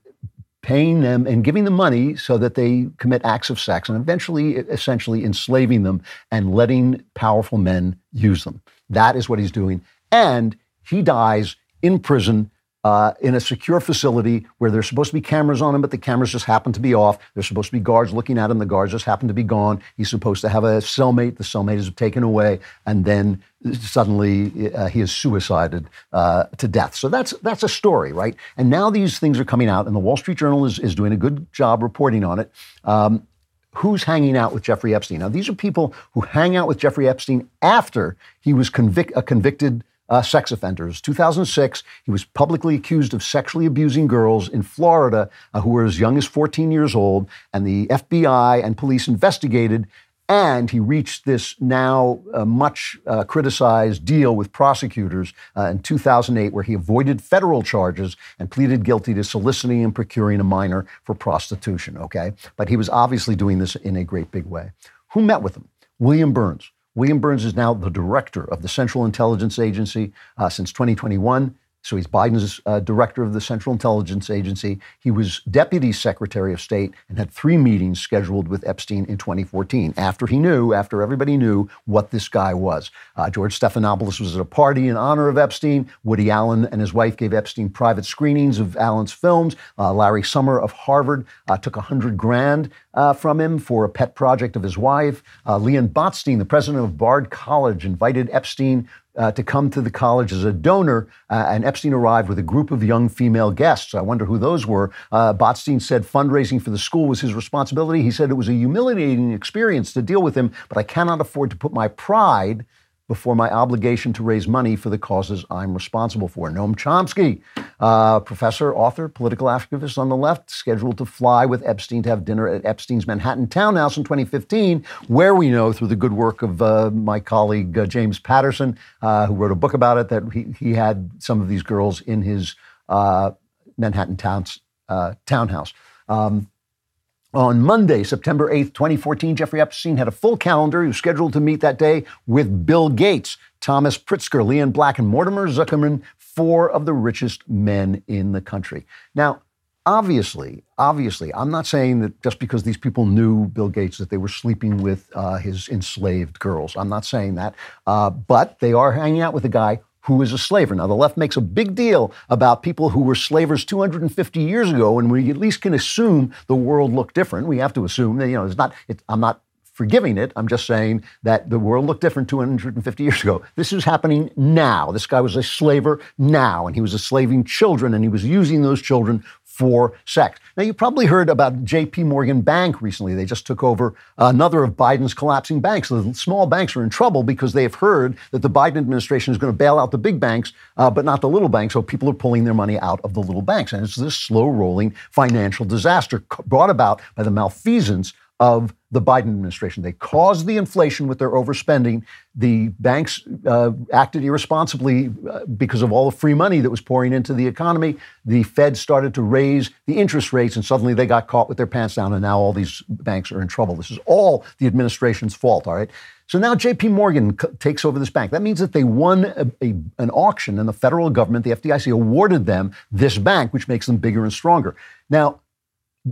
paying them and giving them money so that they commit acts of sex and eventually, essentially, enslaving them and letting powerful men use them. That is what he's doing. And he dies in prison. Uh, in a secure facility where there's supposed to be cameras on him, but the cameras just happen to be off. There's supposed to be guards looking at him. The guards just happen to be gone. He's supposed to have a cellmate. The cellmate is taken away, and then suddenly uh, he is suicided uh, to death. So that's that's a story, right? And now these things are coming out, and the Wall Street Journal is, is doing a good job reporting on it. Um, who's hanging out with Jeffrey Epstein? Now, these are people who hang out with Jeffrey Epstein after he was convic- a convicted uh, sex offenders. 2006. He was publicly accused of sexually abusing girls in Florida uh, who were as young as 14 years old, and the FBI and police investigated. And he reached this now uh, much uh, criticized deal with prosecutors uh, in 2008, where he avoided federal charges and pleaded guilty to soliciting and procuring a minor for prostitution. Okay. But he was obviously doing this in a great big way. Who met with him? William Burns. William Burns is now the director of the Central Intelligence Agency uh, since 2021. So he's Biden's uh, director of the Central Intelligence Agency. He was deputy secretary of state and had three meetings scheduled with Epstein in 2014 after he knew, after everybody knew what this guy was. Uh, George Stephanopoulos was at a party in honor of Epstein. Woody Allen and his wife gave Epstein private screenings of Allen's films. Uh, Larry Summer of Harvard uh, took a hundred grand uh, from him for a pet project of his wife. Uh, Leon Botstein, the president of Bard College, invited Epstein uh, to come to the college as a donor, uh, and Epstein arrived with a group of young female guests. I wonder who those were. Uh, Botstein said fundraising for the school was his responsibility. He said it was a humiliating experience to deal with him, but I cannot afford to put my pride before my obligation to raise money for the causes I'm responsible for. Noam Chomsky, uh, professor, author, political activist on the left, scheduled to fly with Epstein to have dinner at Epstein's Manhattan townhouse in 2015, where we know through the good work of uh, my colleague uh, James Patterson, uh, who wrote a book about it, that he, he had some of these girls in his uh, Manhattan towns, uh, townhouse. Um, on Monday, September 8th, 2014, Jeffrey Epstein had a full calendar. He was scheduled to meet that day with Bill Gates, Thomas Pritzker, Leon Black, and Mortimer Zuckerman, four of the richest men in the country. Now, obviously, obviously, I'm not saying that just because these people knew Bill Gates that they were sleeping with uh, his enslaved girls. I'm not saying that, uh, but they are hanging out with a guy who is a slaver. Now, the left makes a big deal about people who were slavers 250 years ago, and we at least can assume the world looked different. We have to assume that, you know, it's not, it, I'm not forgiving it. I'm just saying that the world looked different 250 years ago. This is happening now. This guy was a slaver now, and he was enslaving children, and he was using those children for sex. Now, you probably heard about JP Morgan Bank recently. They just took over another of Biden's collapsing banks. The small banks are in trouble because they have heard that the Biden administration is going to bail out the big banks, uh, but not the little banks. So people are pulling their money out of the little banks. And it's this slow rolling financial disaster brought about by the malfeasance of the Biden administration. They caused the inflation with their overspending. The banks uh, acted irresponsibly uh, because of all the free money that was pouring into the economy. The Fed started to raise the interest rates, and suddenly they got caught with their pants down, and now all these banks are in trouble. This is all the administration's fault, all right? So now JP Morgan c- takes over this bank. That means that they won a, a, an auction, and the federal government, the FDIC, awarded them this bank, which makes them bigger and stronger. Now,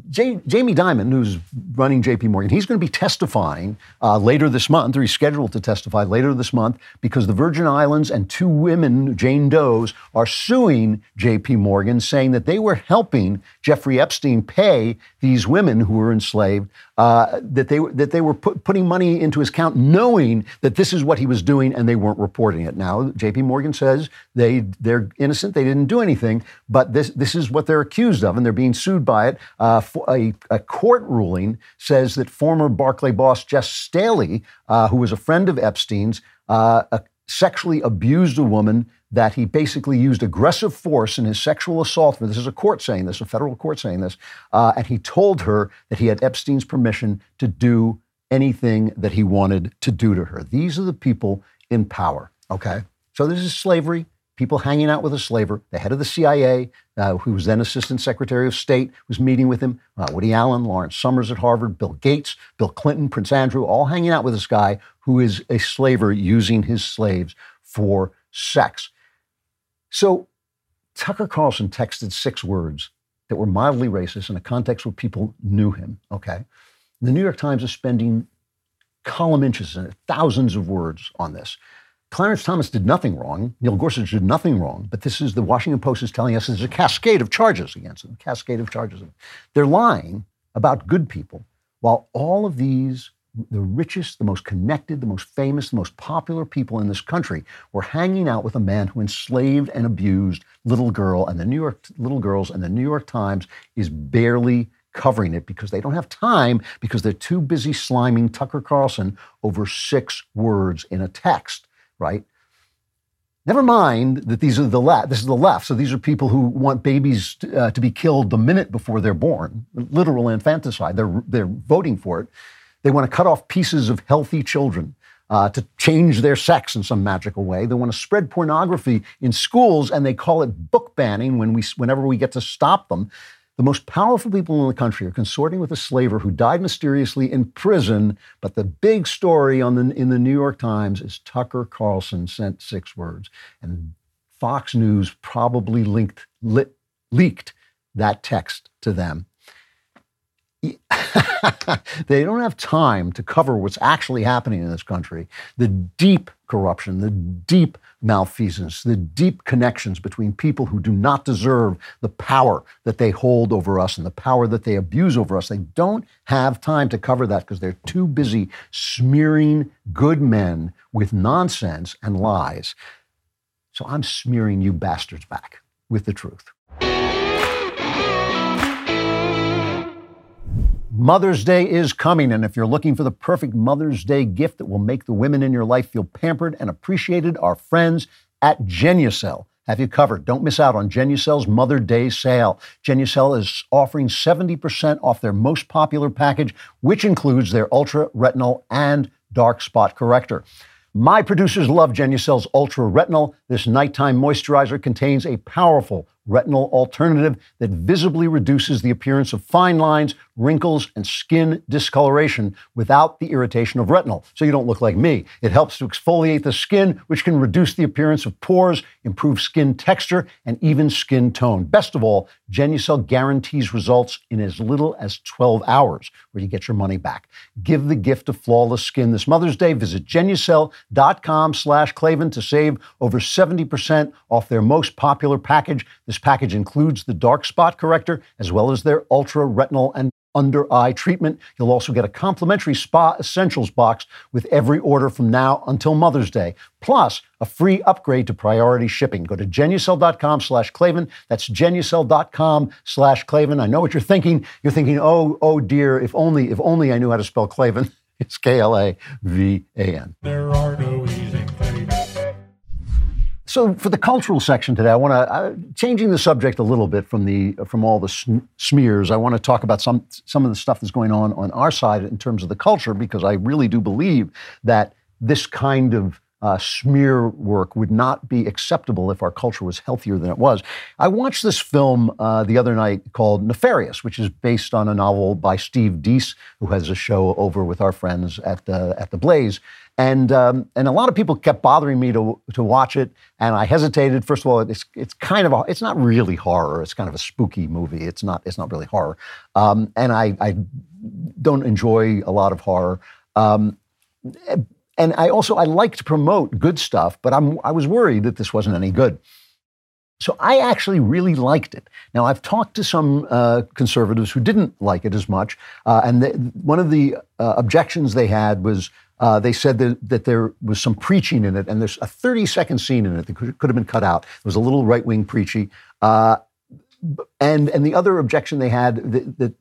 Jamie Dimon, who's running JP Morgan, he's going to be testifying uh, later this month, or he's scheduled to testify later this month, because the Virgin Islands and two women, Jane Does, are suing JP Morgan, saying that they were helping Jeffrey Epstein pay these women who were enslaved, uh, that they that they were put, putting money into his account, knowing that this is what he was doing, and they weren't reporting it. Now, JP Morgan says they they're innocent, they didn't do anything, but this this is what they're accused of, and they're being sued by it. Uh, a, a, court ruling says that former Barclay boss Jes Staley, uh, who was a friend of Epstein's, uh, sexually abused a woman that he basically used aggressive force in his sexual assault. This is a court saying this, a federal court saying this, uh, and he told her that he had Epstein's permission to do anything that he wanted to do to her. These are the people in power. Okay, so this is slavery people hanging out with a slaver. The head of the CIA, uh, who was then Assistant Secretary of State, was meeting with him. Uh, Woody Allen, Lawrence Summers at Harvard, Bill Gates, Bill Clinton, Prince Andrew, all hanging out with this guy who is a slaver using his slaves for sex. So Tucker Carlson texted six words that were mildly racist in a context where people knew him. Okay. The New York Times is spending column inches and thousands of words on this. Clarence Thomas did nothing wrong. Neil Gorsuch did nothing wrong. But this is the Washington Post is telling us there's a cascade of charges against them. A cascade of charges. They're lying about good people, while all of these, the richest, the most connected, the most famous, the most popular people in this country, were hanging out with a man who enslaved and abused little girl and the New York little girls, and the New York Times is barely covering it because they don't have time because they're too busy sliming Tucker Carlson over six words in a text right? Never mind that these are the left. This is the left. So these are people who want babies uh, to be killed the minute before they're born, literal infanticide. They're they're voting for it. They want to cut off pieces of healthy children uh, to change their sex in some magical way. They want to spread pornography in schools, and they call it book banning when we whenever we get to stop them. The most powerful people in the country are consorting with a slaver who died mysteriously in prison. But the big story on the, in the New York Times is Tucker Carlson sent six words. And Fox News probably linked, leaked that text to them. they don't have time to cover what's actually happening in this country the deep corruption, the deep malfeasance, the deep connections between people who do not deserve the power that they hold over us and the power that they abuse over us. They don't have time to cover that because they're too busy smearing good men with nonsense and lies. So I'm smearing you bastards back with the truth. Mother's Day is coming, and if you're looking for the perfect Mother's Day gift that will make the women in your life feel pampered and appreciated, our friends at Genucel have you covered. Don't miss out on Genucel's Mother Day sale. Genucel is offering 70% off their most popular package, which includes their Ultra Retinol and Dark Spot Corrector. My producers love Genucel's Ultra Retinol. This nighttime moisturizer contains a powerful retinol alternative that visibly reduces the appearance of fine lines, wrinkles, and skin discoloration without the irritation of retinol. So you don't look like me. It helps to exfoliate the skin, which can reduce the appearance of pores, improve skin texture, and even skin tone. Best of all, Genucel guarantees results in as little as 12 hours, where you get your money back. Give the gift of flawless skin this Mother's Day. Visit Genucel.com slash Klavan to save over 70% off their most popular package. This package includes the dark spot corrector, as well as their ultra retinol and under eye treatment. You'll also get a complimentary spa essentials box with every order from now until Mother's Day, plus a free upgrade to priority shipping. Go to genucel.com slash Klavan. That's genucel.com slash Klavan. I know what you're thinking. You're thinking, oh, oh dear, if only, if only I knew how to spell Klavan. It's K-L-A-V-A-N. There are no e's in Klavan. So for the cultural section today, I want to uh, changing the subject a little bit from the from all the sm- smears. I want to talk about some some of the stuff that's going on on our side in terms of the culture because I really do believe that this kind of uh, smear work would not be acceptable if our culture was healthier than it was. I watched this film uh, the other night called Nefarious, which is based on a novel by Steve Deace, who has a show over with our friends at the at the Blaze. And um, and a lot of people kept bothering me to to watch it, and I hesitated. First of all, it's it's kind of a, it's not really horror. It's kind of a spooky movie. It's not it's not really horror, um, and I I don't enjoy a lot of horror. Um, and I also I like to promote good stuff, but I'm I was worried that this wasn't any good. So I actually really liked it. Now I've talked to some uh, conservatives who didn't like it as much, uh, and the, one of the uh, objections they had was uh, they said that, that there was some preaching in it, and there's a 30 second scene in it that could, could have been cut out. It was a little right wing preachy, uh, and and the other objection they had that, that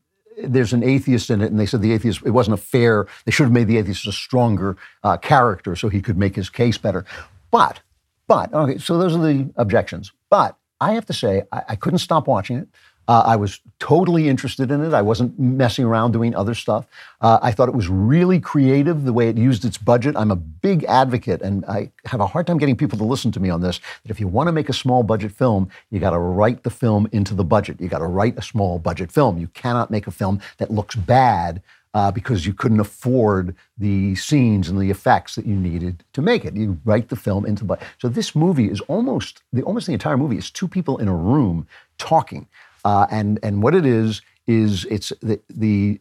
there's an atheist in it, and they said the atheist it wasn't a fair. They should have made the atheist a stronger uh, character so he could make his case better. But but okay, so those are the objections. But I have to say I, I couldn't stop watching it. Uh, I was totally interested in it. I wasn't messing around doing other stuff. Uh, I thought it was really creative the way it used its budget. I'm a big advocate, and I have a hard time getting people to listen to me on this. That if you want to make a small budget film, you got to write the film into the budget. You got to write a small budget film. You cannot make a film that looks bad uh, because you couldn't afford the scenes and the effects that you needed to make it. You write the film into the so this movie is almost the almost the entire movie is two people in a room talking, uh, and and what it is is it's the the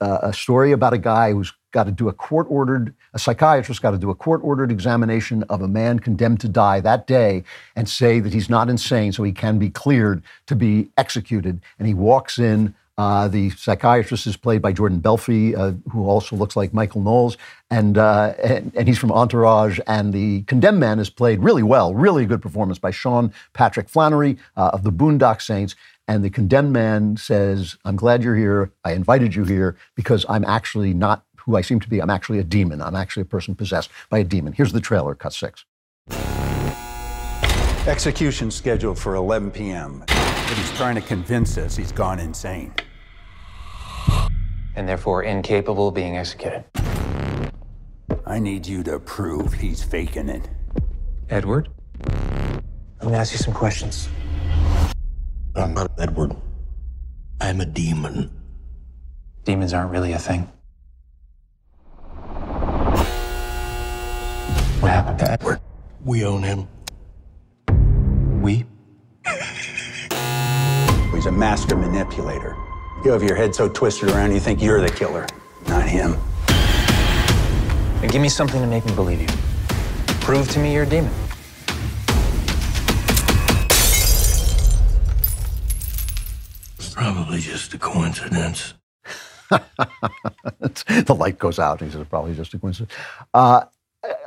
uh, a story about a guy who's got to do a court ordered a psychiatrist got to do a court ordered examination of a man condemned to die that day and say that he's not insane so he can be cleared to be executed and he walks in uh, the psychiatrist is played by Jordan Belfi, uh, who also looks like Michael Knowles, and, uh, and, and he's from Entourage. And the condemned man is played really well, really good performance by Sean Patrick Flanery uh, of the Boondock Saints. And the condemned man says, "I'm glad you're here. I invited you here because I'm actually not who I seem to be. I'm actually a demon. I'm actually a person possessed by a demon." Here's the trailer, cut six. Execution scheduled for 11 p.m. But he's trying to convince us he's gone insane. and therefore incapable of being executed. I need you to prove he's faking it. Edward? I'm gonna ask you some questions. I'm not Edward. I'm a demon. Demons aren't really a thing. What happened to Edward? We own him. We? He's a master manipulator. You have your head so twisted around you think you're the killer, not him. And give me something to make me believe you. Prove to me you're a demon. Probably just a coincidence. the light goes out. He says, probably just a coincidence. Uh,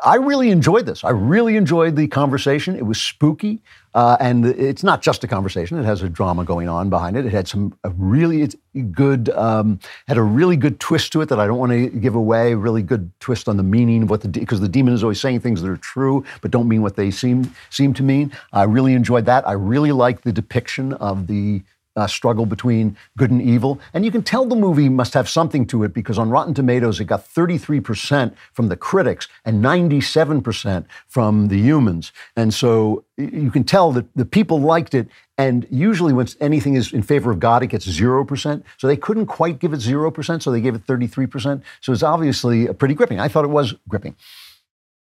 I really enjoyed this. I really enjoyed the conversation. It was spooky, uh, and it's not just a conversation. It has a drama going on behind it. It had some a really good, um, had a really good twist to it that I don't want to give away. Really good twist on the meaning of what the because the demon is always saying things that are true but don't mean what they seem seem to mean. I really enjoyed that. I really liked the depiction of the uh, struggle between good and evil. And you can tell the movie must have something to it because on Rotten Tomatoes, it got 33% from the critics and 97% from the humans. And so you can tell that the people liked it. And usually, when anything is in favor of God, it gets 0%. So they couldn't quite give it 0%, so they gave it 33%. So it's obviously pretty gripping. I thought it was gripping.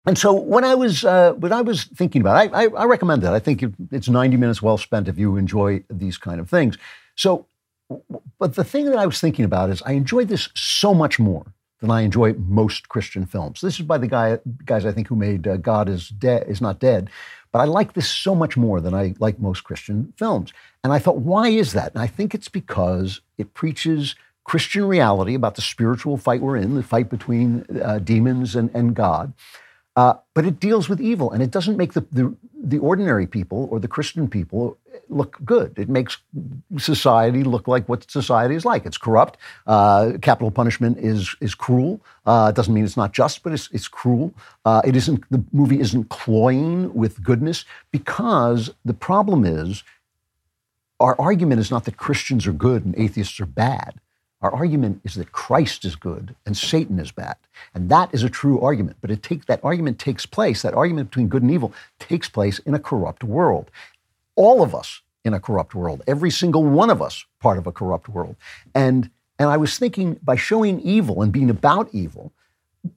And so when I was uh, when I was thinking about it, I, I, I recommend that. I think it- it's 90 minutes well spent if you enjoy these kind of things. So, but the thing that I was thinking about is I enjoyed this so much more than I enjoy most Christian films. This is by the guy guys I think who made uh, God is dead is not dead. But I like this so much more than I like most Christian films. And I thought, why is that? And I think it's because it preaches Christian reality about the spiritual fight we're in, the fight between uh, demons and, and God. Uh, but it deals with evil, and it doesn't make the, the the ordinary people or the Christian people look good. It makes society look like what society is like. It's corrupt. Uh, capital punishment is is cruel. Uh, it doesn't mean it's not just, but it's it's cruel. Uh, it isn't. The movie isn't cloying with goodness because the problem is our argument is not that Christians are good and atheists are bad. Our argument is that Christ is good and Satan is bad. And that is a true argument. But it take, that argument takes place, that argument between good and evil takes place in a corrupt world. All of us in a corrupt world, every single one of us part of a corrupt world. And, and I was thinking by showing evil and being about evil,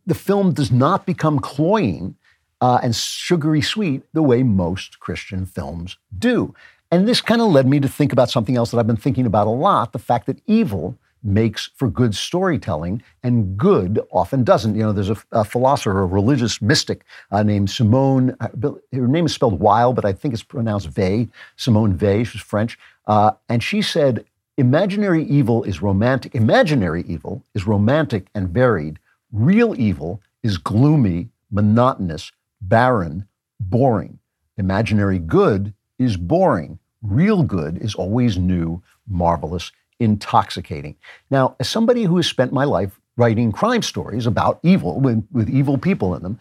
the film does not become cloying uh, and sugary sweet the way most Christian films do. And this kind of led me to think about something else that I've been thinking about a lot the fact that evil makes for good storytelling and good often doesn't. You know, there's a, a philosopher, a religious mystic uh, named Simone, uh, her name is spelled Weil, but I think it's pronounced Weil, Simone Weil, she's French. Uh, and she said, imaginary evil is romantic, imaginary evil is romantic and varied. Real evil is gloomy, monotonous, barren, boring. Imaginary good is boring. Real good is always new, marvelous, intoxicating. Now, as somebody who has spent my life writing crime stories about evil with, with evil people in them,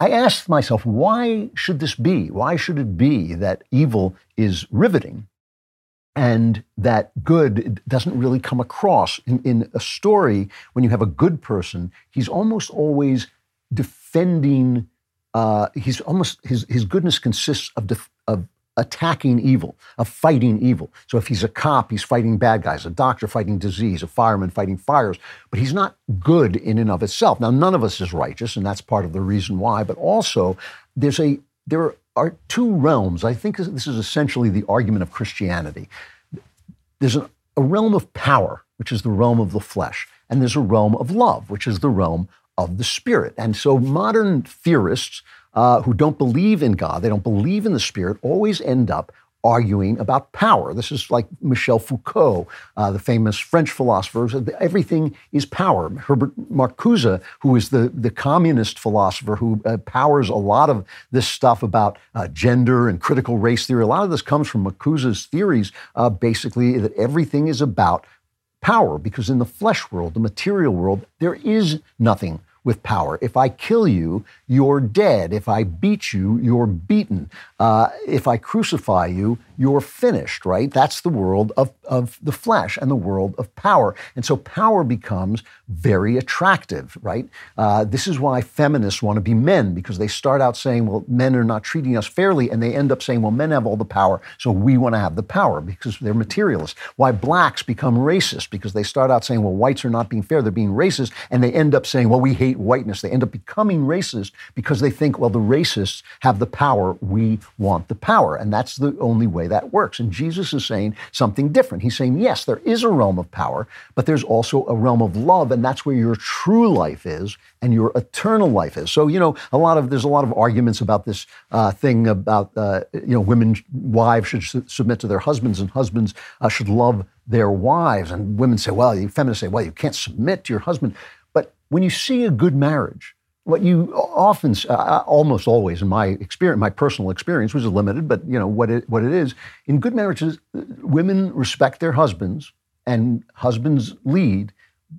I asked myself, why should this be? Why should it be that evil is riveting and that good doesn't really come across in, in a story when you have a good person he's almost always defending uh, he's almost his, his goodness consists of, def, attacking evil of fighting evil. So if he's a cop he's fighting bad guys a doctor fighting disease a fireman fighting fires but he's not good in and of itself. Now none of us is righteous and that's part of the reason why but also there's a there are two realms. I think this is essentially the argument of christianity. There's a, a realm of power, which is the realm of the flesh, and there's a realm of love, which is the realm of the spirit. And so modern theorists uh, who don't believe in God, they don't believe in the spirit, always end up arguing about power. This is like Michel Foucault, uh, the famous French philosopher, everything is power. Herbert Marcuse, who is the, the communist philosopher who uh, powers a lot of this stuff about uh, gender and critical race theory, a lot of this comes from Marcuse's theories, uh, basically that everything is about power, because in the flesh world, the material world, there is nothing with power. If I kill you, you're dead. If I beat you, you're beaten. Uh, if I crucify you, you're finished, right? That's the world of, of the flesh and the world of power. And so power becomes very attractive, right? Uh, this is why feminists want to be men, because they start out saying, well, men are not treating us fairly, and they end up saying, well, men have all the power, so we want to have the power because they're materialists. Why blacks become racist, because they start out saying, well, whites are not being fair, they're being racist, and they end up saying, well, we hate whiteness. They end up becoming racist because they think, well, the racists have the power, we want the power. And that's the only way that works. And Jesus is saying something different. He's saying, yes, there is a realm of power, but there's also a realm of love, and that's where your true life is and your eternal life is. So, you know, a lot of there's a lot of arguments about this uh, thing about uh, you know women wives should su- submit to their husbands and husbands uh, should love their wives, and women say, well, feminists say, well, you can't submit to your husband. When you see a good marriage, what you often, uh, almost always, in my experience, my personal experience, which is limited, but you know what it what it is. In good marriages, women respect their husbands, and husbands lead,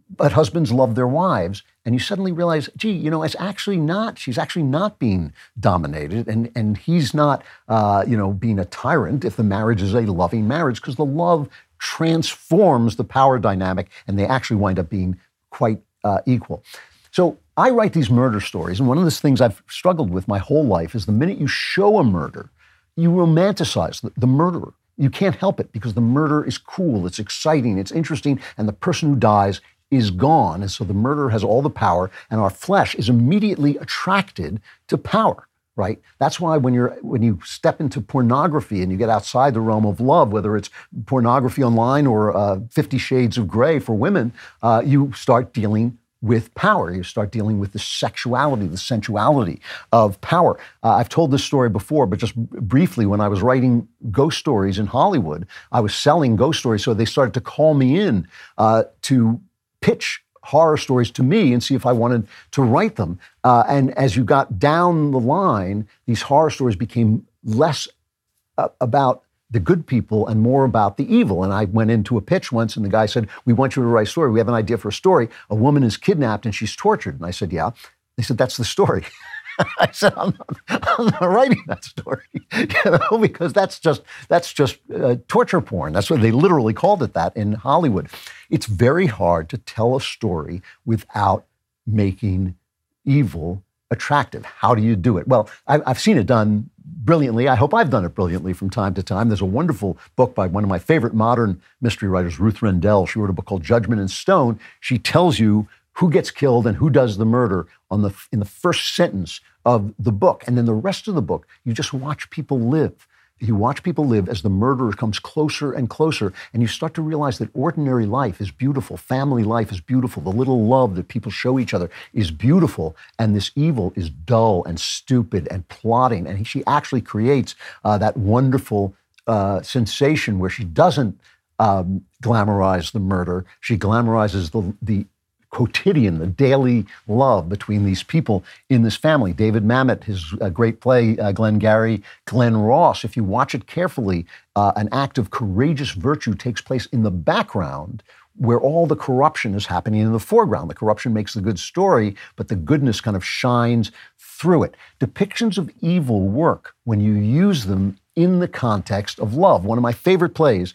but husbands love their wives and you suddenly realize gee you know it's actually not she's actually not being dominated and and he's not uh, you know being a tyrant if the marriage is a loving marriage because the love transforms the power dynamic and they actually wind up being quite uh, equal so i write these murder stories and one of the things i've struggled with my whole life is the minute you show a murder you romanticize the, the murderer you can't help it because the murder is cool, it's exciting, it's interesting, and the person who dies is gone. And so the murderer has all the power, and our flesh is immediately attracted to power. Right. That's why when you're when you step into pornography and you get outside the realm of love, whether it's pornography online or uh, Fifty Shades of Grey for women, uh, you start dealing with power. You start dealing with the sexuality, the sensuality of power. Uh, I've told this story before, but just briefly, when I was writing ghost stories in Hollywood, I was selling ghost stories, so they started to call me in uh, to pitch horror stories to me and see if I wanted to write them. Uh, and as you got down the line, these horror stories became less uh, about the good people and more about the evil. And I went into a pitch once, and the guy said, We want you to write a story. We have an idea for a story. A woman is kidnapped and she's tortured. And I said, Yeah. They said, That's the story. I said, I'm not, I'm not, writing that story, you know, because that's just that's just uh, torture porn. That's what they literally called it that in Hollywood. It's very hard to tell a story without making evil attractive. How do you do it? Well, I, I've seen it done brilliantly. I hope I've done it brilliantly from time to time. There's a wonderful book by one of my favorite modern mystery writers, Ruth Rendell. She wrote a book called Judgment in Stone. She tells you who gets killed and who does the murder on the in the first sentence of the book. And then the rest of the book, you just watch people live. You watch people live as the murderer comes closer and closer, and you start to realize that ordinary life is beautiful. Family life is beautiful. The little love that people show each other is beautiful, and this evil is dull and stupid and plotting. And she actually creates uh, that wonderful uh, sensation where she doesn't um, glamorize the murder. She glamorizes the, the quotidian, the daily love between these people in this family. David Mamet, his uh, great play, uh, Glengarry, Glen Ross, if you watch it carefully, uh, an act of courageous virtue takes place in the background where all the corruption is happening in the foreground. The corruption makes the good story, but the goodness kind of shines through it. Depictions of evil work when you use them in the context of love. One of my favorite plays,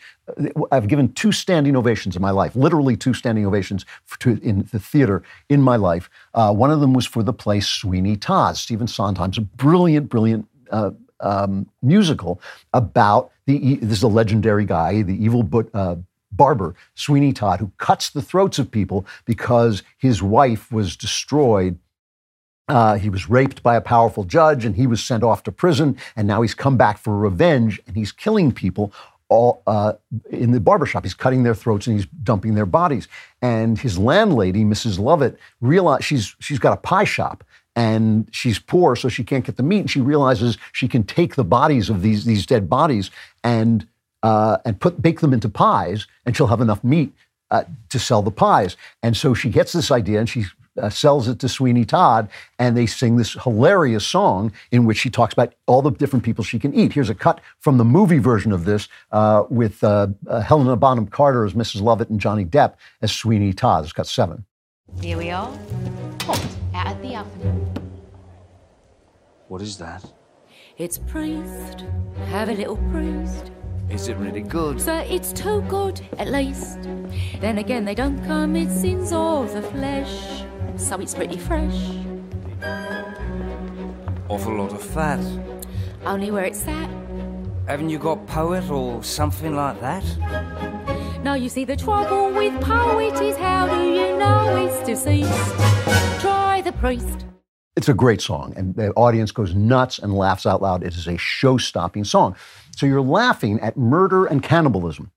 I've given two standing ovations in my life, literally two standing ovations to, in the theater in my life. Uh, one of them was for the play Sweeney Todd, Stephen Sondheim's a brilliant, brilliant uh, um, musical about the, this is a legendary guy, the evil but, uh, barber, Sweeney Todd, who cuts the throats of people because his wife was destroyed uh, he was raped by a powerful judge and he was sent off to prison. And now he's come back for revenge and he's killing people all uh, in the barbershop. He's cutting their throats and he's dumping their bodies. And his landlady, Mrs. Lovett, realize she's she's got a pie shop and she's poor, so she can't get the meat. And she realizes she can take the bodies of these these dead bodies and uh, and put bake them into pies, and she'll have enough meat uh, to sell the pies. And so she gets this idea and she uh, sells it to Sweeney Todd, and they sing this hilarious song in which she talks about all the different people she can eat. Here's a cut from the movie version of this uh, with uh, uh Helena Bonham Carter as Mrs. Lovett and Johnny Depp as Sweeney Todd. It's got seven. Here we are, hot out of the oven. What is that? It's priest. Have a little priest. Is it really good? So it's too good, at least. Then again, they don't commit sins of the flesh so it's pretty fresh. Awful lot of fat. Only where it's at. Haven't you got poet or something like that? No, you see, the trouble with poet is how do you know it's deceased? Try the priest. It's a great song, and the audience goes nuts and laughs out loud. It is a show stopping song. So you're laughing at murder and cannibalism.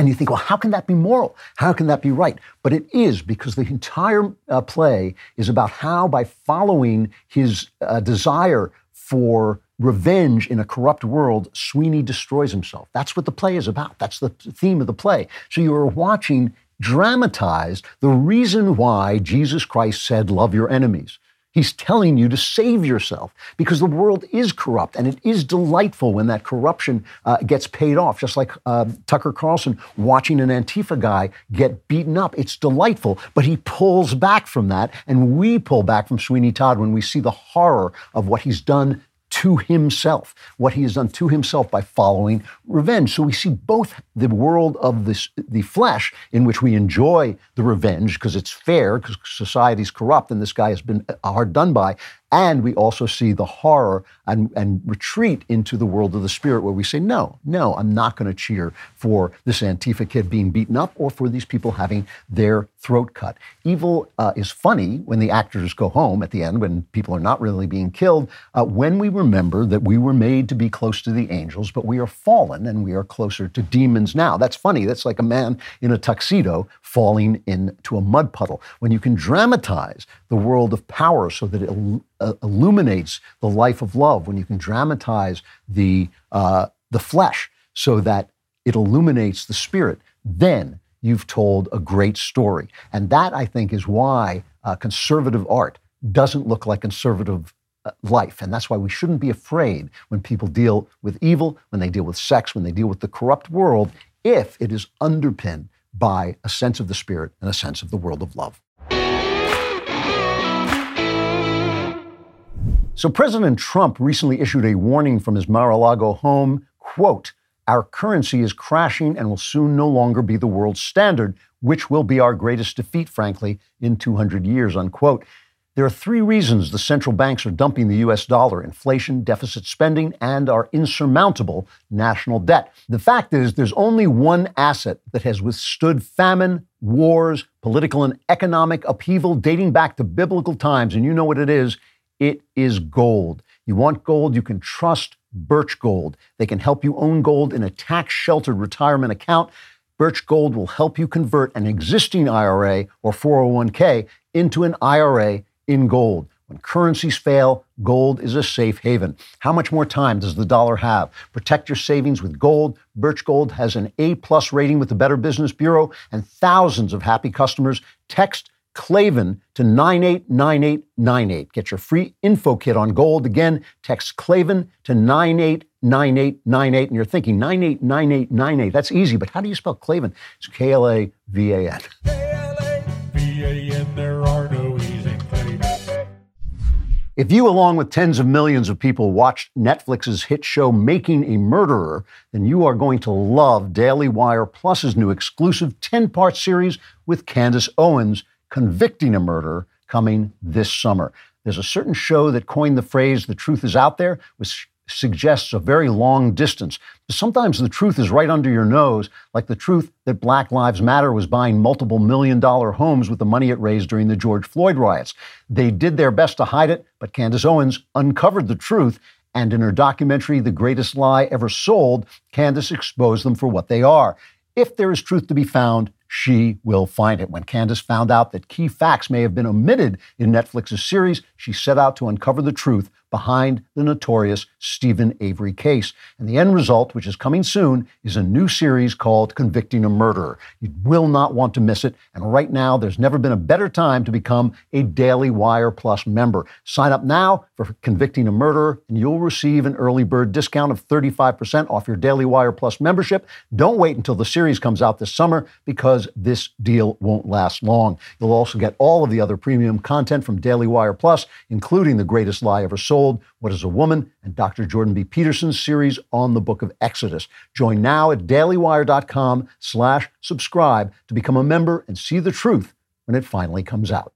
And you think, well, how can that be moral? How can that be right? But it is because the entire uh, play is about how, by following his uh, desire for revenge in a corrupt world, Sweeney destroys himself. That's what the play is about. That's the theme of the play. So you are watching dramatized the reason why Jesus Christ said, Love your enemies. He's telling you to save yourself because the world is corrupt and it is delightful when that corruption uh, gets paid off. Just like uh, Tucker Carlson watching an Antifa guy get beaten up. It's delightful, but he pulls back from that. And we pull back from Sweeney Todd when we see the horror of what he's done to himself, what he has done to himself by following revenge. So we see both the world of this, the flesh, in which we enjoy the revenge because it's fair, because society's corrupt and this guy has been hard done by, and we also see the horror and, and retreat into the world of the spirit where we say, no, no, I'm not going to cheer for this Antifa kid being beaten up or for these people having their throat cut. Evil uh, is funny when the actors go home at the end, when people are not really being killed, uh, when we remember that we were made to be close to the angels, but we are fallen and we are closer to demons now. That's funny. That's like a man in a tuxedo falling into a mud puddle. When you can dramatize the world of power so that it uh, illuminates the life of love, when you can dramatize the, uh, the flesh so that it illuminates the spirit, then you've told a great story. And that, I think, is why uh, conservative art doesn't look like conservative life. And that's why we shouldn't be afraid when people deal with evil, when they deal with sex, when they deal with the corrupt world, if it is underpinned by a sense of the spirit and a sense of the world of love. So President Trump recently issued a warning from his Mar-a-Lago home, quote, our currency is crashing and will soon no longer be the world standard, which will be our greatest defeat, frankly, in 200 years, unquote. There are three reasons the central banks are dumping the US dollar inflation, deficit spending, and our insurmountable national debt. The fact is, there's only one asset that has withstood famine, wars, political and economic upheaval dating back to biblical times, and you know what it is it is gold. You want gold, you can trust Birch Gold. They can help you own gold in a tax sheltered retirement account. Birch Gold will help you convert an existing IRA or 401k into an IRA in gold. When currencies fail, gold is a safe haven. How much more time does the dollar have? Protect your savings with gold. Birch Gold has an A plus rating with the Better Business Bureau and thousands of happy customers. Text Klavan to 989898. Get your free info kit on gold. Again, text Klavan to 989898. And you're thinking 989898. That's easy, but how do you spell Klavan? It's K L A V A N. If you, along with tens of millions of people, watched Netflix's hit show Making a Murderer, then you are going to love Daily Wire Plus's new exclusive 10 part series with Candace Owens convicting a murderer coming this summer. There's a certain show that coined the phrase, the truth is out there, which suggests a very long distance. Sometimes the truth is right under your nose, like the truth that Black Lives Matter was buying multiple million dollar homes with the money it raised during the George Floyd riots. They did their best to hide it, but Candace Owens uncovered the truth. And in her documentary, The Greatest Lie Ever Sold, Candace exposed them for what they are. If there is truth to be found, she will find it. When Candace found out that key facts may have been omitted in Netflix's series, she set out to uncover the truth behind the notorious Steven Avery case. And the end result, which is coming soon, is a new series called Convicting a Murderer. You will not want to miss it. And right now, there's never been a better time to become a Daily Wire Plus member. Sign up now for Convicting a Murderer, and you'll receive an early bird discount of 35% off your Daily Wire Plus membership. Don't wait until the series comes out this summer because this deal won't last long. You'll also get all of the other premium content from Daily Wire Plus, including The Greatest Lie Ever Sold what is a Woman, and Dr. Jordan B. Peterson's series on the book of Exodus. Join now at dailywire.com slash subscribe to become a member and see the truth when it finally comes out.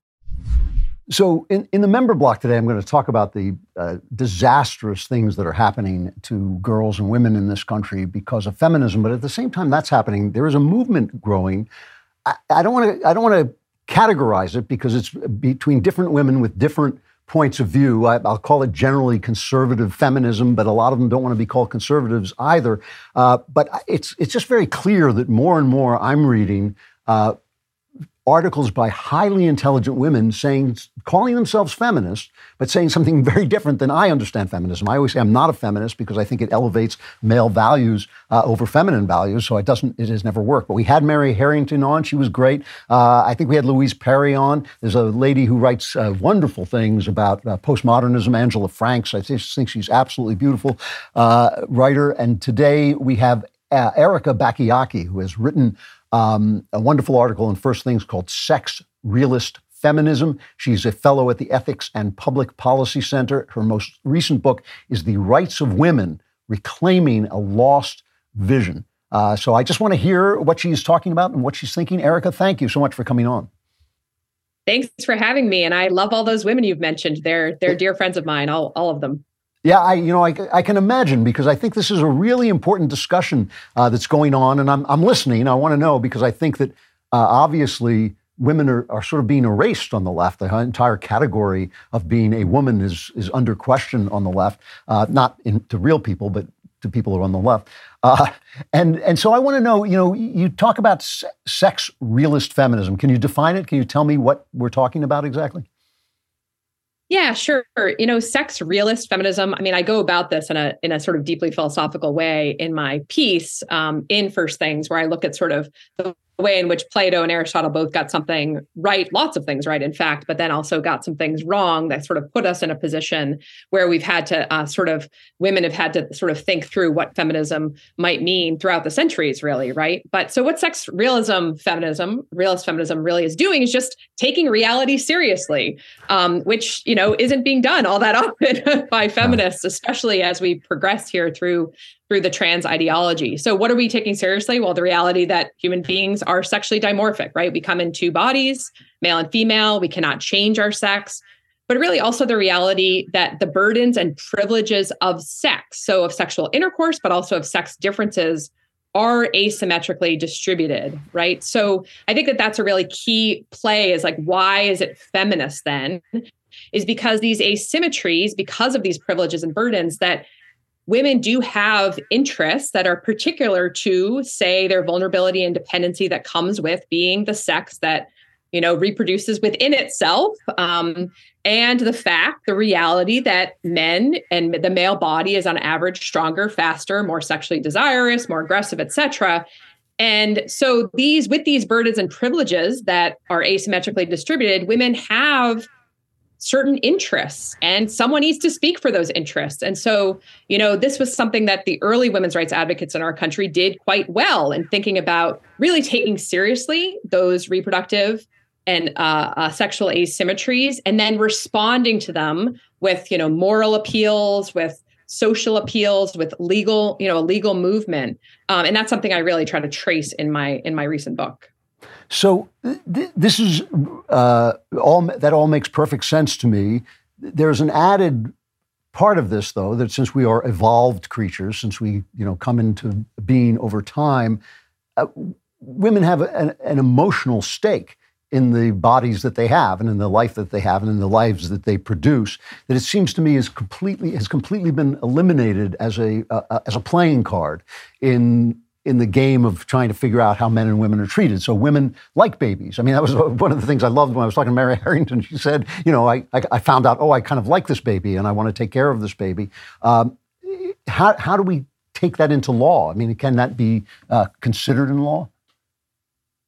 So, in, in the member block today, I'm going to talk about the uh, disastrous things that are happening to girls and women in this country because of feminism. But at the same time that's happening, there is a movement growing. I, I don't want to. I don't want to categorize it because it's between different women with different points of view. I, will call it generally conservative feminism, but a lot of them don't want to be called conservatives either. Uh, but it's it's just very clear that more and more I'm reading. Uh, articles by highly intelligent women saying calling themselves feminists, but saying something very different than I understand feminism. I always say I'm not a feminist because I think it elevates male values uh, over feminine values, so it doesn't, it has never worked. But we had Mary Harrington on; she was great. Uh, I think we had Louise Perry on. There's a lady who writes uh, wonderful things about uh, postmodernism, Angela Franks. I just think she's absolutely beautiful uh, writer. And today we have uh, Erika Bachiochi, who has written um, a wonderful article in First Things called Sex Realist Feminism. She's a fellow at the Ethics and Public Policy Center. Her most recent book is The Rights of Women Reclaiming a Lost Vision. Uh, so I just want to hear what she's talking about and what she's thinking. Erika, thank you so much for coming on. Thanks for having me. And I love all those women you've mentioned. They're they're dear friends of mine, all, all of them. Yeah, I you know I, I can imagine because I think this is a really important discussion uh, that's going on, and I'm I'm listening. I want to know because I think that uh, obviously women are, are sort of being erased on the left. The entire category of being a woman is is under question on the left, uh, not in, to real people, but to people who are on the left. Uh, and and so I want to know, you know, you talk about sex realist feminism. Can you define it? Can you tell me what we're talking about exactly? Yeah, sure. You know, sex realist feminism. I mean, I go about this in a in a sort of deeply philosophical way in my piece um, in First Things, where I look at sort of the way in which Plato and Aristotle both got something right, lots of things right, in fact, but then also got some things wrong that sort of put us in a position where we've had to uh, sort of, women have had to sort of think through what feminism might mean throughout the centuries, really, right? But so what sex realism feminism, realist feminism really is doing is just taking reality seriously, um, which, you know, isn't being done all that often by feminists, especially as we progress here through through the trans ideology. So, what are we taking seriously? Well, the reality that human beings are sexually dimorphic, right? We come in two bodies, male and female. We cannot change our sex. But really, also the reality that the burdens and privileges of sex, so of sexual intercourse, but also of sex differences, are asymmetrically distributed, right? So, I think that that's a really key play is like, why is it feminist then? Is because these asymmetries, because of these privileges and burdens, that women do have interests that are particular to say their vulnerability and dependency that comes with being the sex that you know reproduces within itself um, and the fact the reality that men and the male body is on average stronger faster more sexually desirous more aggressive etc and so these with these burdens and privileges that are asymmetrically distributed women have certain interests and someone needs to speak for those interests. And so you know this was something that the early women's rights advocates in our country did quite well in thinking about really taking seriously those reproductive and uh, uh, sexual asymmetries and then responding to them with you know moral appeals with social appeals with legal you know a legal movement. Um, and that's something i really try to trace in my in my recent book. So th- this is uh, all that all makes perfect sense to me. There's an added part of this, though, that since we are evolved creatures, since we you know come into being over time, uh, women have an, an emotional stake in the bodies that they have and in the life that they have and in the lives that they produce that it seems to me is completely has completely been eliminated as a uh, as a playing card in in the game of trying to figure out how men and women are treated. So women like babies. I mean, that was one of the things I loved when I was talking to Mary Harrington. She said, you know, I, I, I found out, oh, I kind of like this baby and I want to take care of this baby. Um, how, how do we take that into law? I mean, can that be uh, considered in law?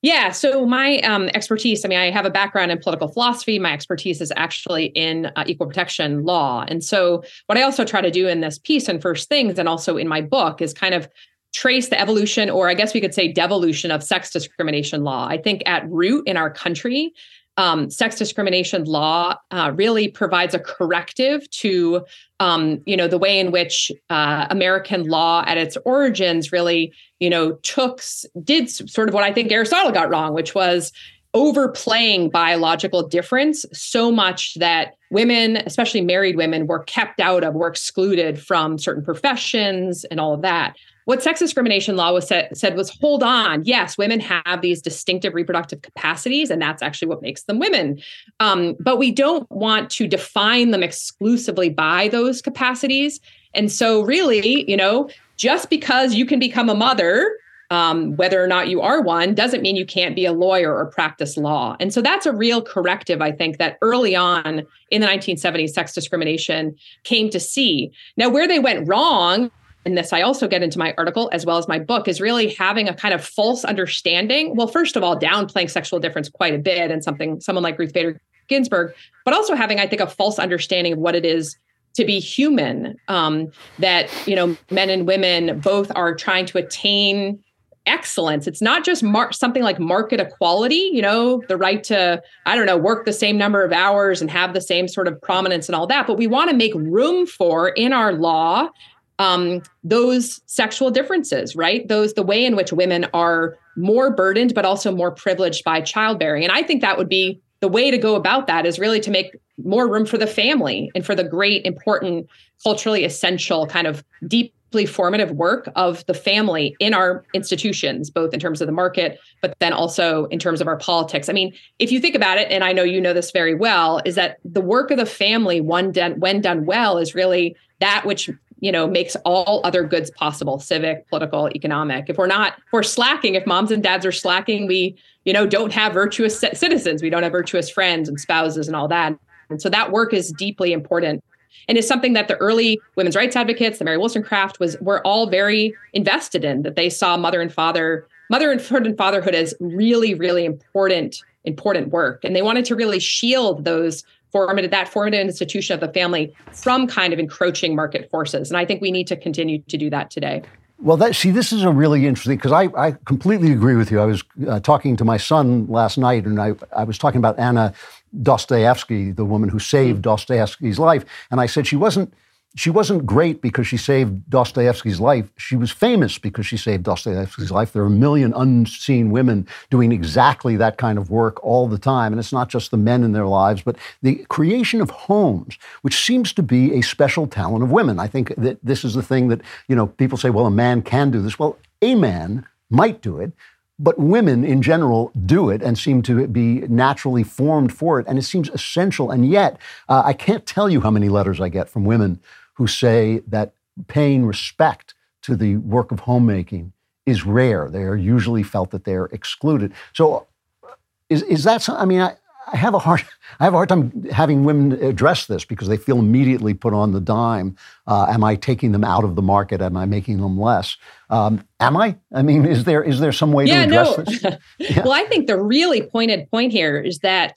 Yeah. So my um, expertise, I mean, I have a background in political philosophy. My expertise is actually in uh, equal protection law. And so what I also try to do in this piece and first things, and also in my book, is kind of trace the evolution, or I guess we could say devolution of sex discrimination law. I think at root in our country, um, sex discrimination law uh, really provides a corrective to, um, you know, the way in which uh, American law at its origins really, you know, took did sort of what I think Aristotle got wrong, which was overplaying biological difference so much that women, especially married women, were kept out of, were excluded from certain professions and all of that what sex discrimination law was said, said was hold on yes women have these distinctive reproductive capacities and that's actually what makes them women um, but we don't want to define them exclusively by those capacities and so really you know just because you can become a mother um, whether or not you are one doesn't mean you can't be a lawyer or practice law. And so that's a real corrective, I think, that early on in the 1970s, sex discrimination came to see. Now, where they went wrong, and this I also get into my article as well as my book, is really having a kind of false understanding. Well, first of all, downplaying sexual difference quite a bit and something someone like Ruth Bader Ginsburg, but also having, I think, a false understanding of what it is to be human. Um, that you know, men and women both are trying to attain excellence. It's not just mar- something like market equality, you know, the right to, I don't know, work the same number of hours and have the same sort of prominence and all that. But we want to make room for in our law um, those sexual differences, right? Those, the way in which women are more burdened, but also more privileged by childbearing. And I think that would be the way to go about that is really to make more room for the family and for the great, important, culturally essential kind of deep formative work of the family in our institutions, both in terms of the market, but then also in terms of our politics. I mean, if you think about it, and I know you know this very well, is that the work of the family, one done, when done well, is really that which you know makes all other goods possible civic political economic. If we're not if we're slacking if moms and dads are slacking we you know don't have virtuous citizens. We don't have virtuous friends and spouses and all that. And so that work is deeply important. And is something that the early women's rights advocates, the Mary Wollstonecraft, was were all very invested in. That they saw mother and father, motherhood and fatherhood as really, really important, important work, and they wanted to really shield those formative that formative institution of the family from kind of encroaching market forces. And I think we need to continue to do that today. Well, that, see, this is a really interesting because I, I completely agree with you. I was uh, talking to my son last night, and I, I was talking about Anna Dostoevsky, the woman who saved Dostoevsky's life. And I said she wasn't she wasn't great because she saved Dostoevsky's life. She was famous because she saved Dostoevsky's life. There are a million unseen women doing exactly that kind of work all the time. And it's not just the men in their lives, but the creation of homes, which seems to be a special talent of women. I think that this is the thing that, you know, people say, well, a man can do this. Well, a man might do it, but women in general do it and seem to be naturally formed for it. And it seems essential. And yet, uh, I can't tell you how many letters I get from women who say that paying respect to the work of homemaking is rare. They are usually felt that they're excluded. So, is, is that, I mean, I, I have a hard I have a hard time having women address this because they feel immediately put on the dime. Uh, am I taking them out of the market? Am I making them less? Um, am I? I mean, is there is there some way yeah, to address no. this? Yeah. well, I think the really pointed point here is that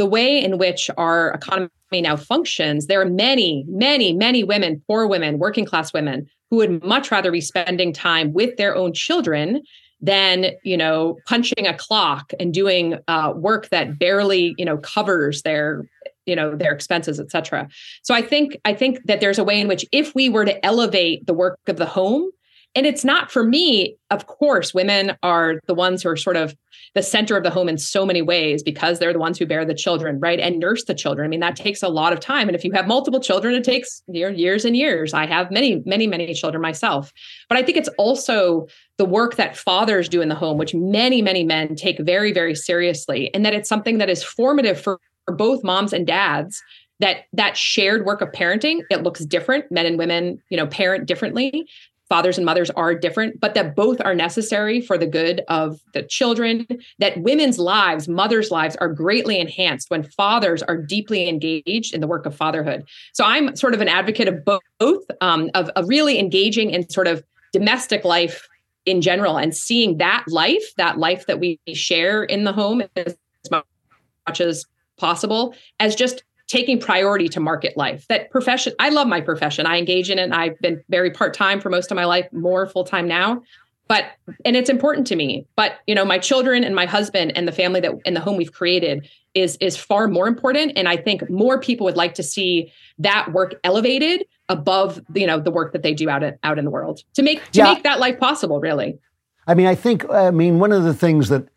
the way in which our economy now functions, there are many, many, many women, poor women, working class women, who would much rather be spending time with their own children than you know punching a clock and doing uh, work that barely you know covers their you know their expenses et cetera. So i think i think that there's a way in which if we were to elevate the work of the home and it's not for me of course women are the ones who are sort of the center of the home in so many ways because they're the ones who bear the children right and nurse the children. I mean that takes a lot of time. And if you have multiple children it takes years and years. I have many many many children myself. But i think it's also the work that fathers do in the home which many many men take very very seriously and that it's something that is formative for, for both moms and dads that that shared work of parenting it looks different. Men and women you know parent differently fathers and mothers are different, but that both are necessary for the good of the children, that women's lives, mothers' lives are greatly enhanced when fathers are deeply engaged in the work of fatherhood. So I'm sort of an advocate of both, um, of, of really engaging in sort of domestic life in general and seeing that life, that life that we share in the home as much as possible, as just taking priority to market life. That profession, I love my profession. I engage in it. And I've been very part time for most of my life, more full time now. But and it's important to me. But you know, my children and my husband and the family that in the home we've created is is far more important. And I think more people would like to see that work elevated above you know the work that they do out in, out in the world to make to yeah. make that life possible. Really. I mean, I think I mean one of the things that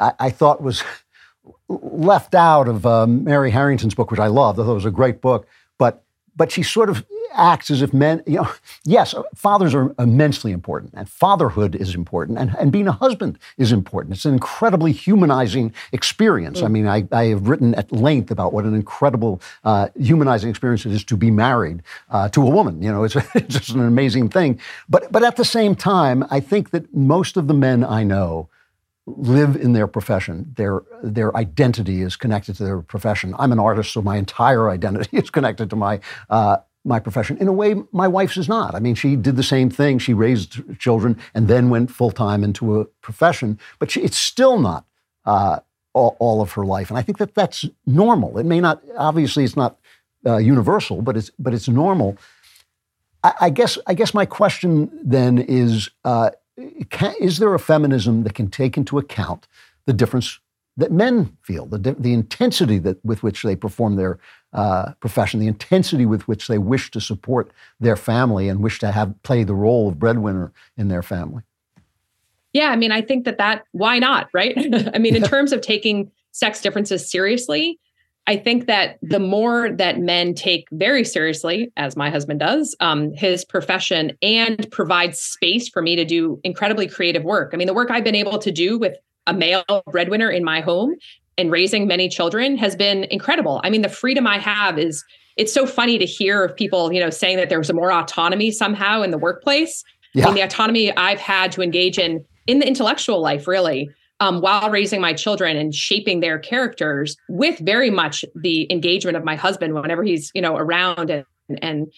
I, I thought was left out of um, Mary Harrington's book, which I loved, although it was a great book. But but she sort of acts as if men, you know, yes, fathers are immensely important, and fatherhood is important, and, and being a husband is important. It's an incredibly humanizing experience. I mean, I, I have written at length about what an incredible uh, humanizing experience it is to be married uh, to a woman. You know, it's, it's just an amazing thing. But, but at the same time, I think that most of the men I know live in their profession. Their their identity is connected to their profession. I'm an artist, so my entire identity is connected to my uh, my profession. In a way, my wife's is not. I mean, she did the same thing. She raised children and then went full time into a profession, but she, it's still not uh, all, all, of her life. And I think that that's normal. It may not. Obviously, it's not uh, universal, but it's but it's normal. I, I, guess I guess my question then is uh, can, is there a feminism that can take into account the difference that men feel, the, the intensity that, with which they perform their uh, profession, the intensity with which they wish to support their family and wish to have play the role of breadwinner in their family? Yeah, I mean, I think that that why not, right? I mean, in terms of taking sex differences seriously, I think that the more that men take very seriously, as my husband does, um, his profession and provide space for me to do incredibly creative work. I mean, the work I've been able to do with a male breadwinner in my home and raising many children has been incredible. I mean, the freedom I have is it's so funny to hear of people, you know, saying that there's a more autonomy somehow in the workplace. Yeah. I mean, the autonomy I've had to engage in in the intellectual life, really um, while raising my children and shaping their characters with very much the engagement of my husband whenever he's you know around and and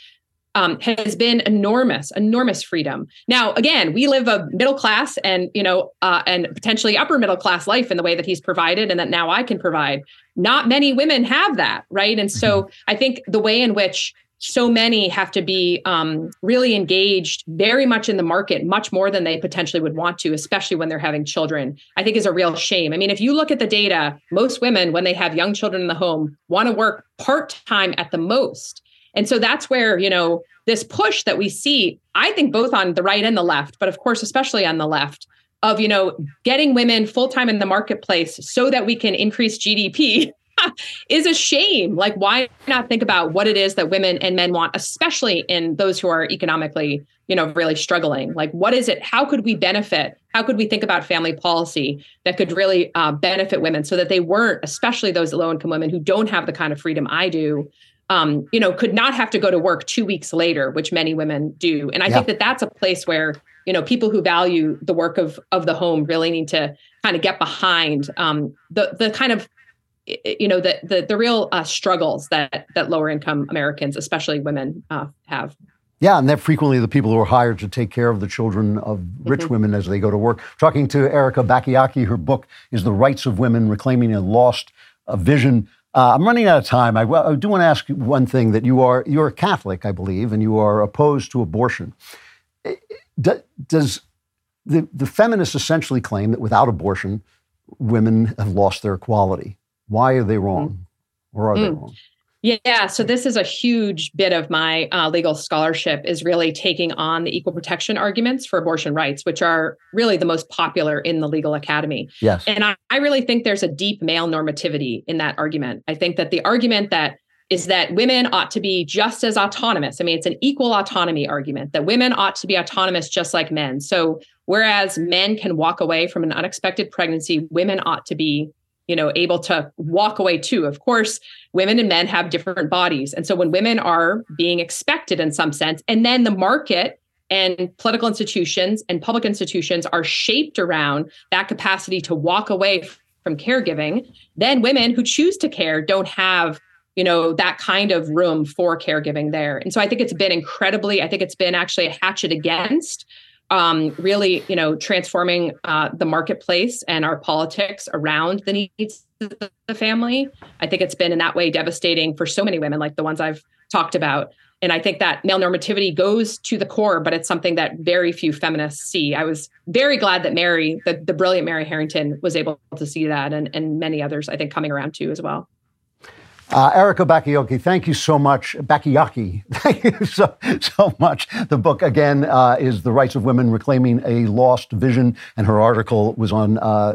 um, has been enormous, enormous freedom. Now, again, we live a middle class and you know, uh, and potentially upper middle class life in the way that he's provided, and that now I can provide. Not many women have that, right? And so, mm-hmm. I think the way in which so many have to be um, really engaged very much in the market, much more than they potentially would want to, especially when they're having children, I think is a real shame. I mean, if you look at the data, most women, when they have young children in the home, want to work part time at the most. And so that's where, you know, this push that we see, I think both on the right and the left, but of course, especially on the left, of, you know, getting women full time in the marketplace so that we can increase GDP is a shame. Like, why not think about what it is that women and men want, especially in those who are economically, you know, really struggling? Like, what is it? How could we benefit? How could we think about family policy that could really uh, benefit women so that they weren't, especially those low income women who don't have the kind of freedom I do, um, you know, could not have to go to work two weeks later, which many women do. And I yeah. think that that's a place where you know people who value the work of of the home really need to kind of get behind um, the the kind of you know the the, the real uh, struggles that that lower income Americans, especially women, uh, have. Yeah, and they're frequently the people who are hired to take care of the children of rich mm-hmm. women as they go to work. Talking to Erika Bachiochi, her book is "The Rights of Women: Reclaiming a Lost a Vision." Uh, I'm running out of time. I, I, do want to ask one thing: that you are you're a Catholic, I believe, and you are opposed to abortion. Does the, the feminists essentially claim that without abortion, women have lost their equality? Why are they wrong? Mm. Or are mm. they wrong? Yeah, so this is a huge bit of my uh, legal scholarship is really taking on the equal protection arguments for abortion rights, which are really the most popular in the legal academy. Yes. And I, I really think there's a deep male normativity in that argument. I think that the argument that is that women ought to be just as autonomous. I mean, it's an equal autonomy argument that women ought to be autonomous just like men. So, whereas men can walk away from an unexpected pregnancy, women ought to be you know able to walk away too. Of course women and men have different bodies. And so when women are being expected in some sense and then the market and political institutions and public institutions are shaped around that capacity to walk away from caregiving then women who choose to care don't have you know that kind of room for caregiving there. And so i think it's been incredibly i think it's been actually a hatchet against um, really, you know, transforming uh, the marketplace and our politics around the needs of the family. I think it's been in that way devastating for so many women, like the ones I've talked about. And I think that male normativity goes to the core, but it's something that very few feminists see. I was very glad that Mary, the, the brilliant Mary Harrington, was able to see that, and, and many others, I think, coming around too as well. Uh, Erika Bachiochi, thank you so much. Bachiochi, thank you so, so much. The book, again, uh, is The Rights of Women Reclaiming a Lost Vision, and her article was on uh,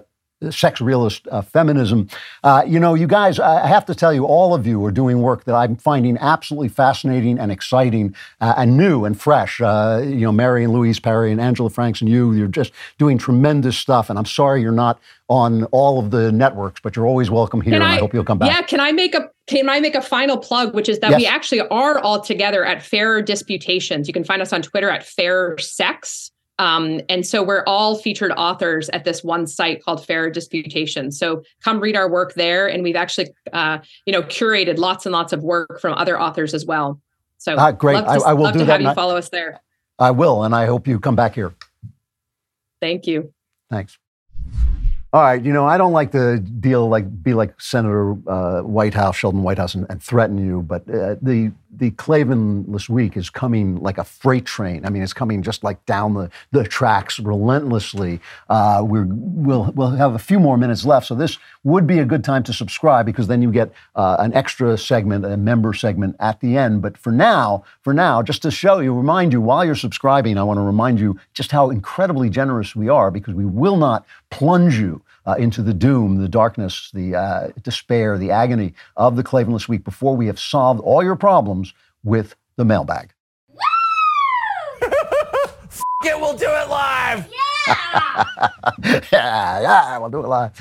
sex realist uh, feminism. Uh, you know, you guys, I have to tell you, all of you are doing work that I'm finding absolutely fascinating and exciting uh, and new and fresh. Uh, you know, Mary and Louise Perry and Angela Franks and you, you're just doing tremendous stuff. And I'm sorry you're not on all of the networks, but you're always welcome here. Can and I, hope you'll come back. Yeah, can I make a can I make a final plug, which is that we actually are all together at Fair Disputations. You can find us on Twitter at Fair Sex. Um, and so we're all featured authors at this one site called Fair Disputation. So come read our work there, and we've actually, uh, you know, curated lots and lots of work from other authors as well. So Ah, great. love to- I- I will love do to that, have you follow us there. I will, and I hope you come back here. Thank you. Thanks. All right, you know I don't like to deal like be like Senator uh, Whitehouse, Sheldon Whitehouse, and, and threaten you, but uh, the the Klavanless week is coming like a freight train. I mean, it's coming just like down the, the tracks relentlessly. Uh, we're, we'll we'll have a few more minutes left, so this would be a good time to subscribe because then you get uh, an extra segment, a member segment at the end. But for now, for now, just to show you, remind you while you're subscribing, I want to remind you just how incredibly generous we are because we will not plunge you uh, into the doom, the darkness, the uh, despair, the agony of the Klavanless Week before we have solved all your problems with the mailbag. it, we'll do it live. yeah, yeah, we'll do it live.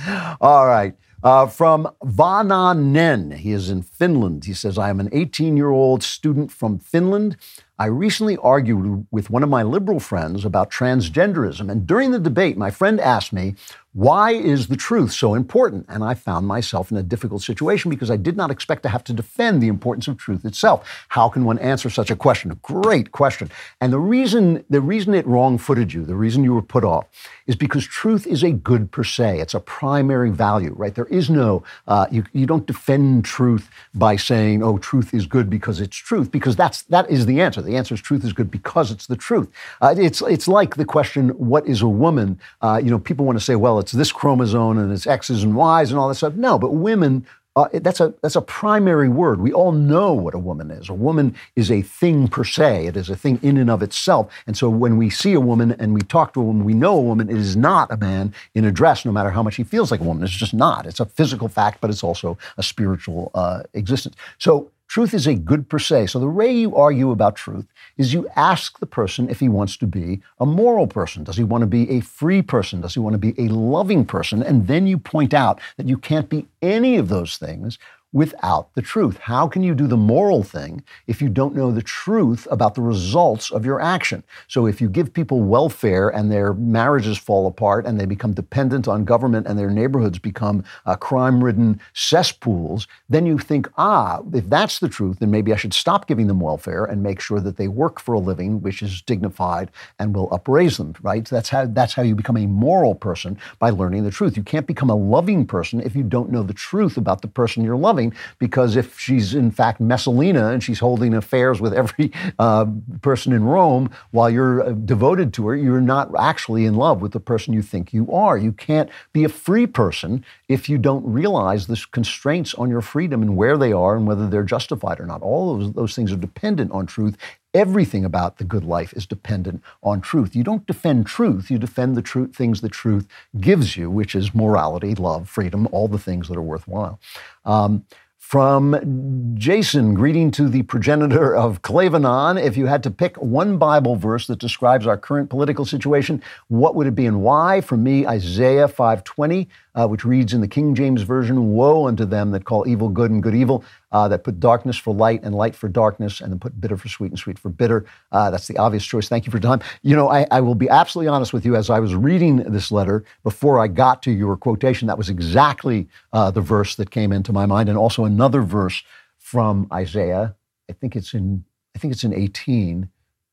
All right. Uh, from Vananen, he is in Finland. He says, I am an 18 year old student from Finland. I recently argued with one of my liberal friends about transgenderism. And during the debate, my friend asked me, why is the truth so important? And I found myself in a difficult situation because I did not expect to have to defend the importance of truth itself. How can one answer such a question? A great question. And the reason, the reason it wrong-footed you, the reason you were put off, is because truth is a good per se. It's a primary value, right? There is no, uh, you, you don't defend truth by saying, oh, truth is good because it's truth, because that's, that is the answer. The answer is truth is good because it's the truth. Uh, it's, it's like the question, what is a woman? Uh, you know, people want to say, well, it's this chromosome and it's X's and Y's and all that stuff. No, but women uh, that's a that's a primary word. We all know what a woman is. A woman is a thing per se. It is a thing in and of itself. And so when we see a woman and we talk to a woman, we know a woman. It is not a man in a dress, no matter how much he feels like a woman. It's just not. It's a physical fact, but it's also a spiritual uh, existence. So truth is a good per se. So the way you argue about truth is you ask the person if he wants to be a moral person. Does he want to be a free person? Does he want to be a loving person? And then you point out that you can't be any of those things without the truth. How can you do the moral thing if you don't know the truth about the results of your action? So if you give people welfare and their marriages fall apart and they become dependent on government and their neighborhoods become uh, crime-ridden cesspools, then you think, ah, if that's the truth, then maybe I should stop giving them welfare and make sure that they work for a living which is dignified and will upraise them, right? That's how that's how you become a moral person by learning the truth. You can't become a loving person if you don't know the truth about the person you're loving, because if she's in fact Messalina and she's holding affairs with every uh, person in Rome while you're uh, devoted to her, you're not actually in love with the person you think you are. You can't be a free person if you don't realize the constraints on your freedom and where they are and whether they're justified or not. All those, those things are dependent on truth. Everything about the good life is dependent on truth. You don't defend truth, you defend the truth, things the truth gives you, which is morality, love, freedom, all the things that are worthwhile. Um, from Jason, greeting to the progenitor of Klavanon. If you had to pick one Bible verse that describes our current political situation, what would it be and why? For me, Isaiah 5:20, uh, which reads in the King James Version, "Woe unto them that call evil good and good evil, uh, that put darkness for light and light for darkness, and then put bitter for sweet and sweet for bitter." Uh, that's the obvious choice. Thank you for time. You know, I, I will be absolutely honest with you. As I was reading this letter before I got to your quotation, that was exactly uh, the verse that came into my mind, and also another verse from Isaiah. I think it's in I think it's in 18,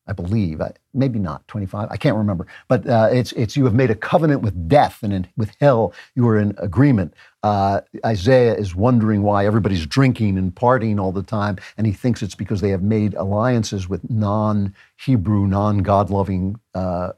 I believe. Maybe not 25. I can't remember. But uh, it's it's you have made a covenant with death and in, with hell you are in agreement. Uh, Isaiah is wondering why everybody's drinking and partying all the time, and he thinks it's because they have made alliances with non-Hebrew, non-God-loving. Uh,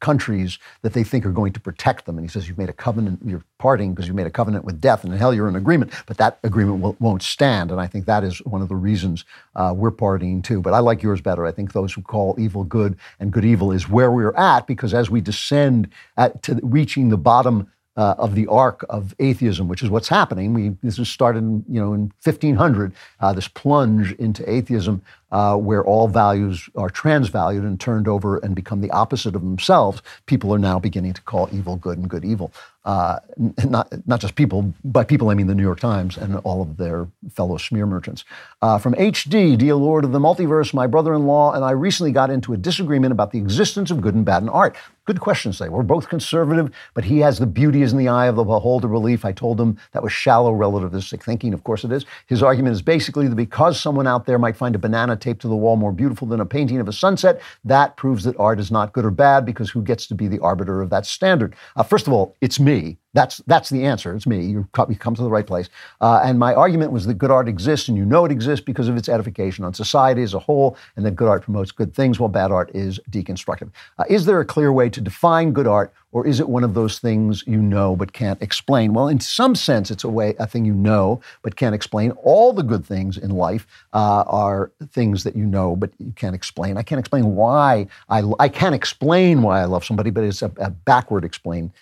countries that they think are going to protect them. And he says, You've made a covenant, you're parting because you made a covenant with death, and in hell you're in agreement, but that agreement will, won't stand. And I think that is one of the reasons uh, we're partying too. But I like yours better. I think those who call evil good and good evil is where we're at because as we descend at, to reaching the bottom uh, of the arc of atheism, which is what's happening. We, this was started, you know, in 1500. Uh, this plunge into atheism, uh, where all values are transvalued and turned over and become the opposite of themselves. People are now beginning to call evil good and good evil. Uh, not not just people, by people I mean the New York Times and all of their fellow smear merchants. Uh, from HD, dear Lord of the Multiverse, my brother-in-law and I recently got into a disagreement about the existence of good and bad in art. Good question, say. We're both conservative, but he has the beauty is in the eye of the beholder belief. I told him that was shallow relativistic thinking. Of course it is. His argument is basically that because someone out there might find a banana taped to the wall more beautiful than a painting of a sunset, that proves that art is not good or bad because who gets to be the arbiter of that standard? Uh, first of all, it's me. That's that's the answer. It's me. You come, you come to the right place. Uh, and my argument was that good art exists, and you know it exists because of its edification on society as a whole, and that good art promotes good things, while bad art is deconstructive. Uh, is there a clear way to define good art, or is it one of those things you know but can't explain? Well, in some sense, it's a way a thing you know but can't explain. All the good things in life uh, are things that you know but you can't explain. I can't explain why I I can't explain why I love somebody, but it's a, a backward explain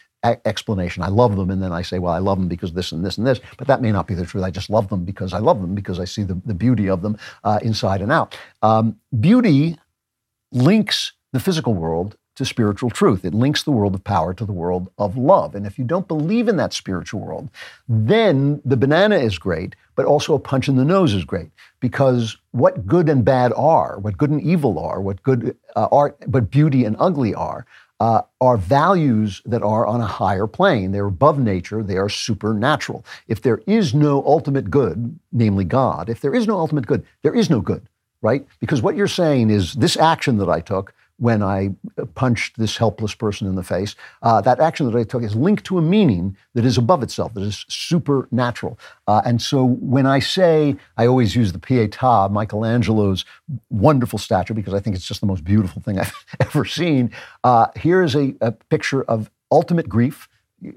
explanation. I love them, and then I say, well, I love them because this and this and this. But that may not be the truth. I just love them because I love them because I see the, the beauty of them uh, inside and out. Um, beauty links the physical world to spiritual truth. It links the world of power to the world of love. And if you don't believe in that spiritual world, then the banana is great, but also a punch in the nose is great. Because what good and bad are, what good and evil are, what good uh, art, but beauty and ugly are, uh, are values that are on a higher plane. They're above nature, they are supernatural. If there is no ultimate good, namely God, if there is no ultimate good, there is no good, right? Because what you're saying is this action that I took when I punched this helpless person in the face, uh, that action that I took is linked to a meaning that is above itself, that is supernatural. Uh, and so when I say, I always use the Pietà, Michelangelo's wonderful statue, because I think it's just the most beautiful thing I've ever seen. Uh, here is a, a picture of ultimate grief,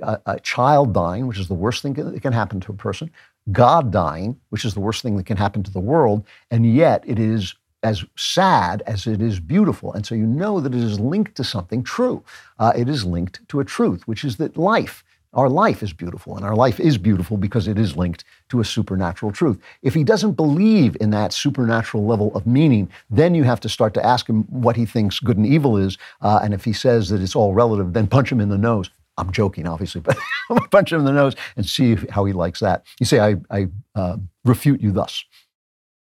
a, a child dying, which is the worst thing that can happen to a person, God dying, which is the worst thing that can happen to the world, and yet it is as sad as it is beautiful. And so you know that it is linked to something true. Uh, it is linked to a truth, which is that life, our life is beautiful. And our life is beautiful because it is linked to a supernatural truth. If he doesn't believe in that supernatural level of meaning, then you have to start to ask him what he thinks good and evil is. Uh, and if he says that it's all relative, then punch him in the nose. I'm joking, obviously, but punch him in the nose and see how he likes that. You say, I, I uh, refute you thus.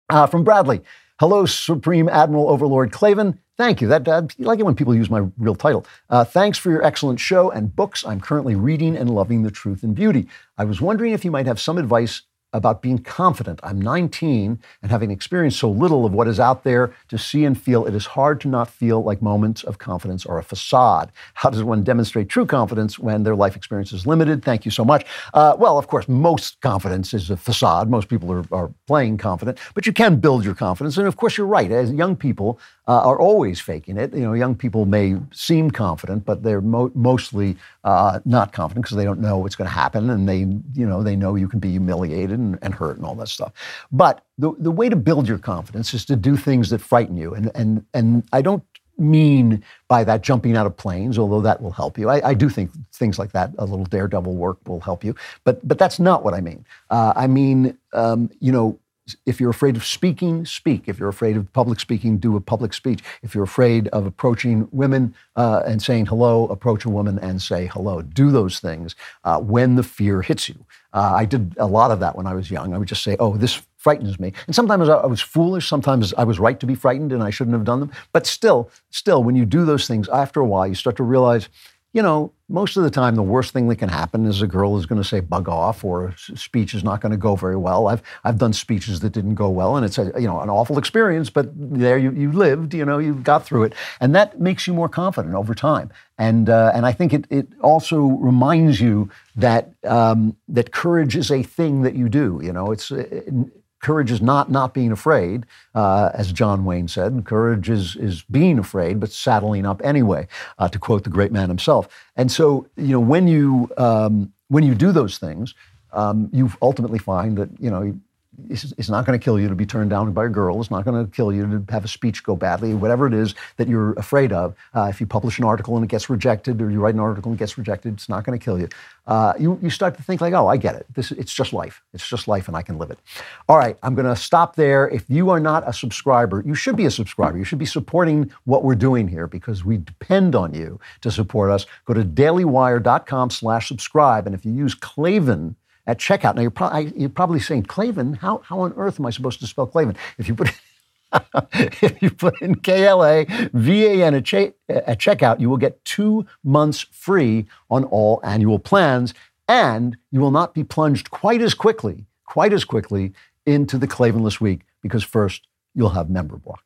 Uh, from Bradley. Hello, Supreme Admiral Overlord Klavan. Thank you. That, uh, I like it when people use my real title. Uh, thanks for your excellent show and books. I'm currently reading and loving The Truth and Beauty. I was wondering if you might have some advice about being confident. I'm 19 and having experienced so little of what is out there to see and feel, it is hard to not feel like moments of confidence are a facade. How does one demonstrate true confidence when their life experience is limited? Thank you so much. Uh, well, of course, most confidence is a facade. Most people are, are playing confident, but you can build your confidence. And of course, you're right. As young people uh, are always faking it. You know, young people may seem confident, but they're mo- mostly uh, not confident because they don't know what's going to happen, and they, you know, they know you can be humiliated and, and hurt and all that stuff. But the, the way to build your confidence is to do things that frighten you. And, and, and I don't mean by that jumping out of planes, although that will help you. I, I do think things like that, a little daredevil work will help you. But, but that's not what I mean. Uh, I mean, um, you know, if you're afraid of speaking, speak. If you're afraid of public speaking, do a public speech. If you're afraid of approaching women uh, and saying hello, approach a woman and say hello. Do those things uh, when the fear hits you. Uh, I did a lot of that when I was young. I would just say, oh, this frightens me. And sometimes I was foolish. Sometimes I was right to be frightened and I shouldn't have done them. But still, still, when you do those things, after a while, you start to realize, you know, most of the time, the worst thing that can happen is a girl is going to say bug off or a speech is not going to go very well. I've, I've done speeches that didn't go well, and it's a, you know, an awful experience, but there you, you lived, you know, you got through it. And that makes you more confident over time. And, uh, and I think it, it also reminds you that, um, that courage is a thing that you do. You know, it's, it, courage is not not being afraid, uh, as John Wayne said. Courage is is being afraid, but saddling up anyway, uh, to quote the great man himself. And so, you know, when you um, when you do those things, um, you ultimately find that you know it's, not going to kill you to be turned down by a girl. It's not going to kill you to have a speech go badly, whatever it is that you're afraid of. Uh, if you publish an article and it gets rejected, or you write an article and it gets rejected, it's not going to kill you. Uh, you. You start to think like, oh, I get it. This it's just life. It's just life, and I can live it. All right, I'm going to stop there. If you are not a subscriber, you should be a subscriber. You should be supporting what we're doing here because we depend on you to support us. Go to dailywire.com/slash subscribe, and if you use Klavan at checkout. Now, you're, pro- I, you're probably saying, Klavan, how, how on earth am I supposed to spell Klavan? If you put if you put in K-L-A-V-A-N at, che- at checkout, you will get two months free on all annual plans, and you will not be plunged quite as quickly, quite as quickly into the Klavanless week because first, you'll have member block.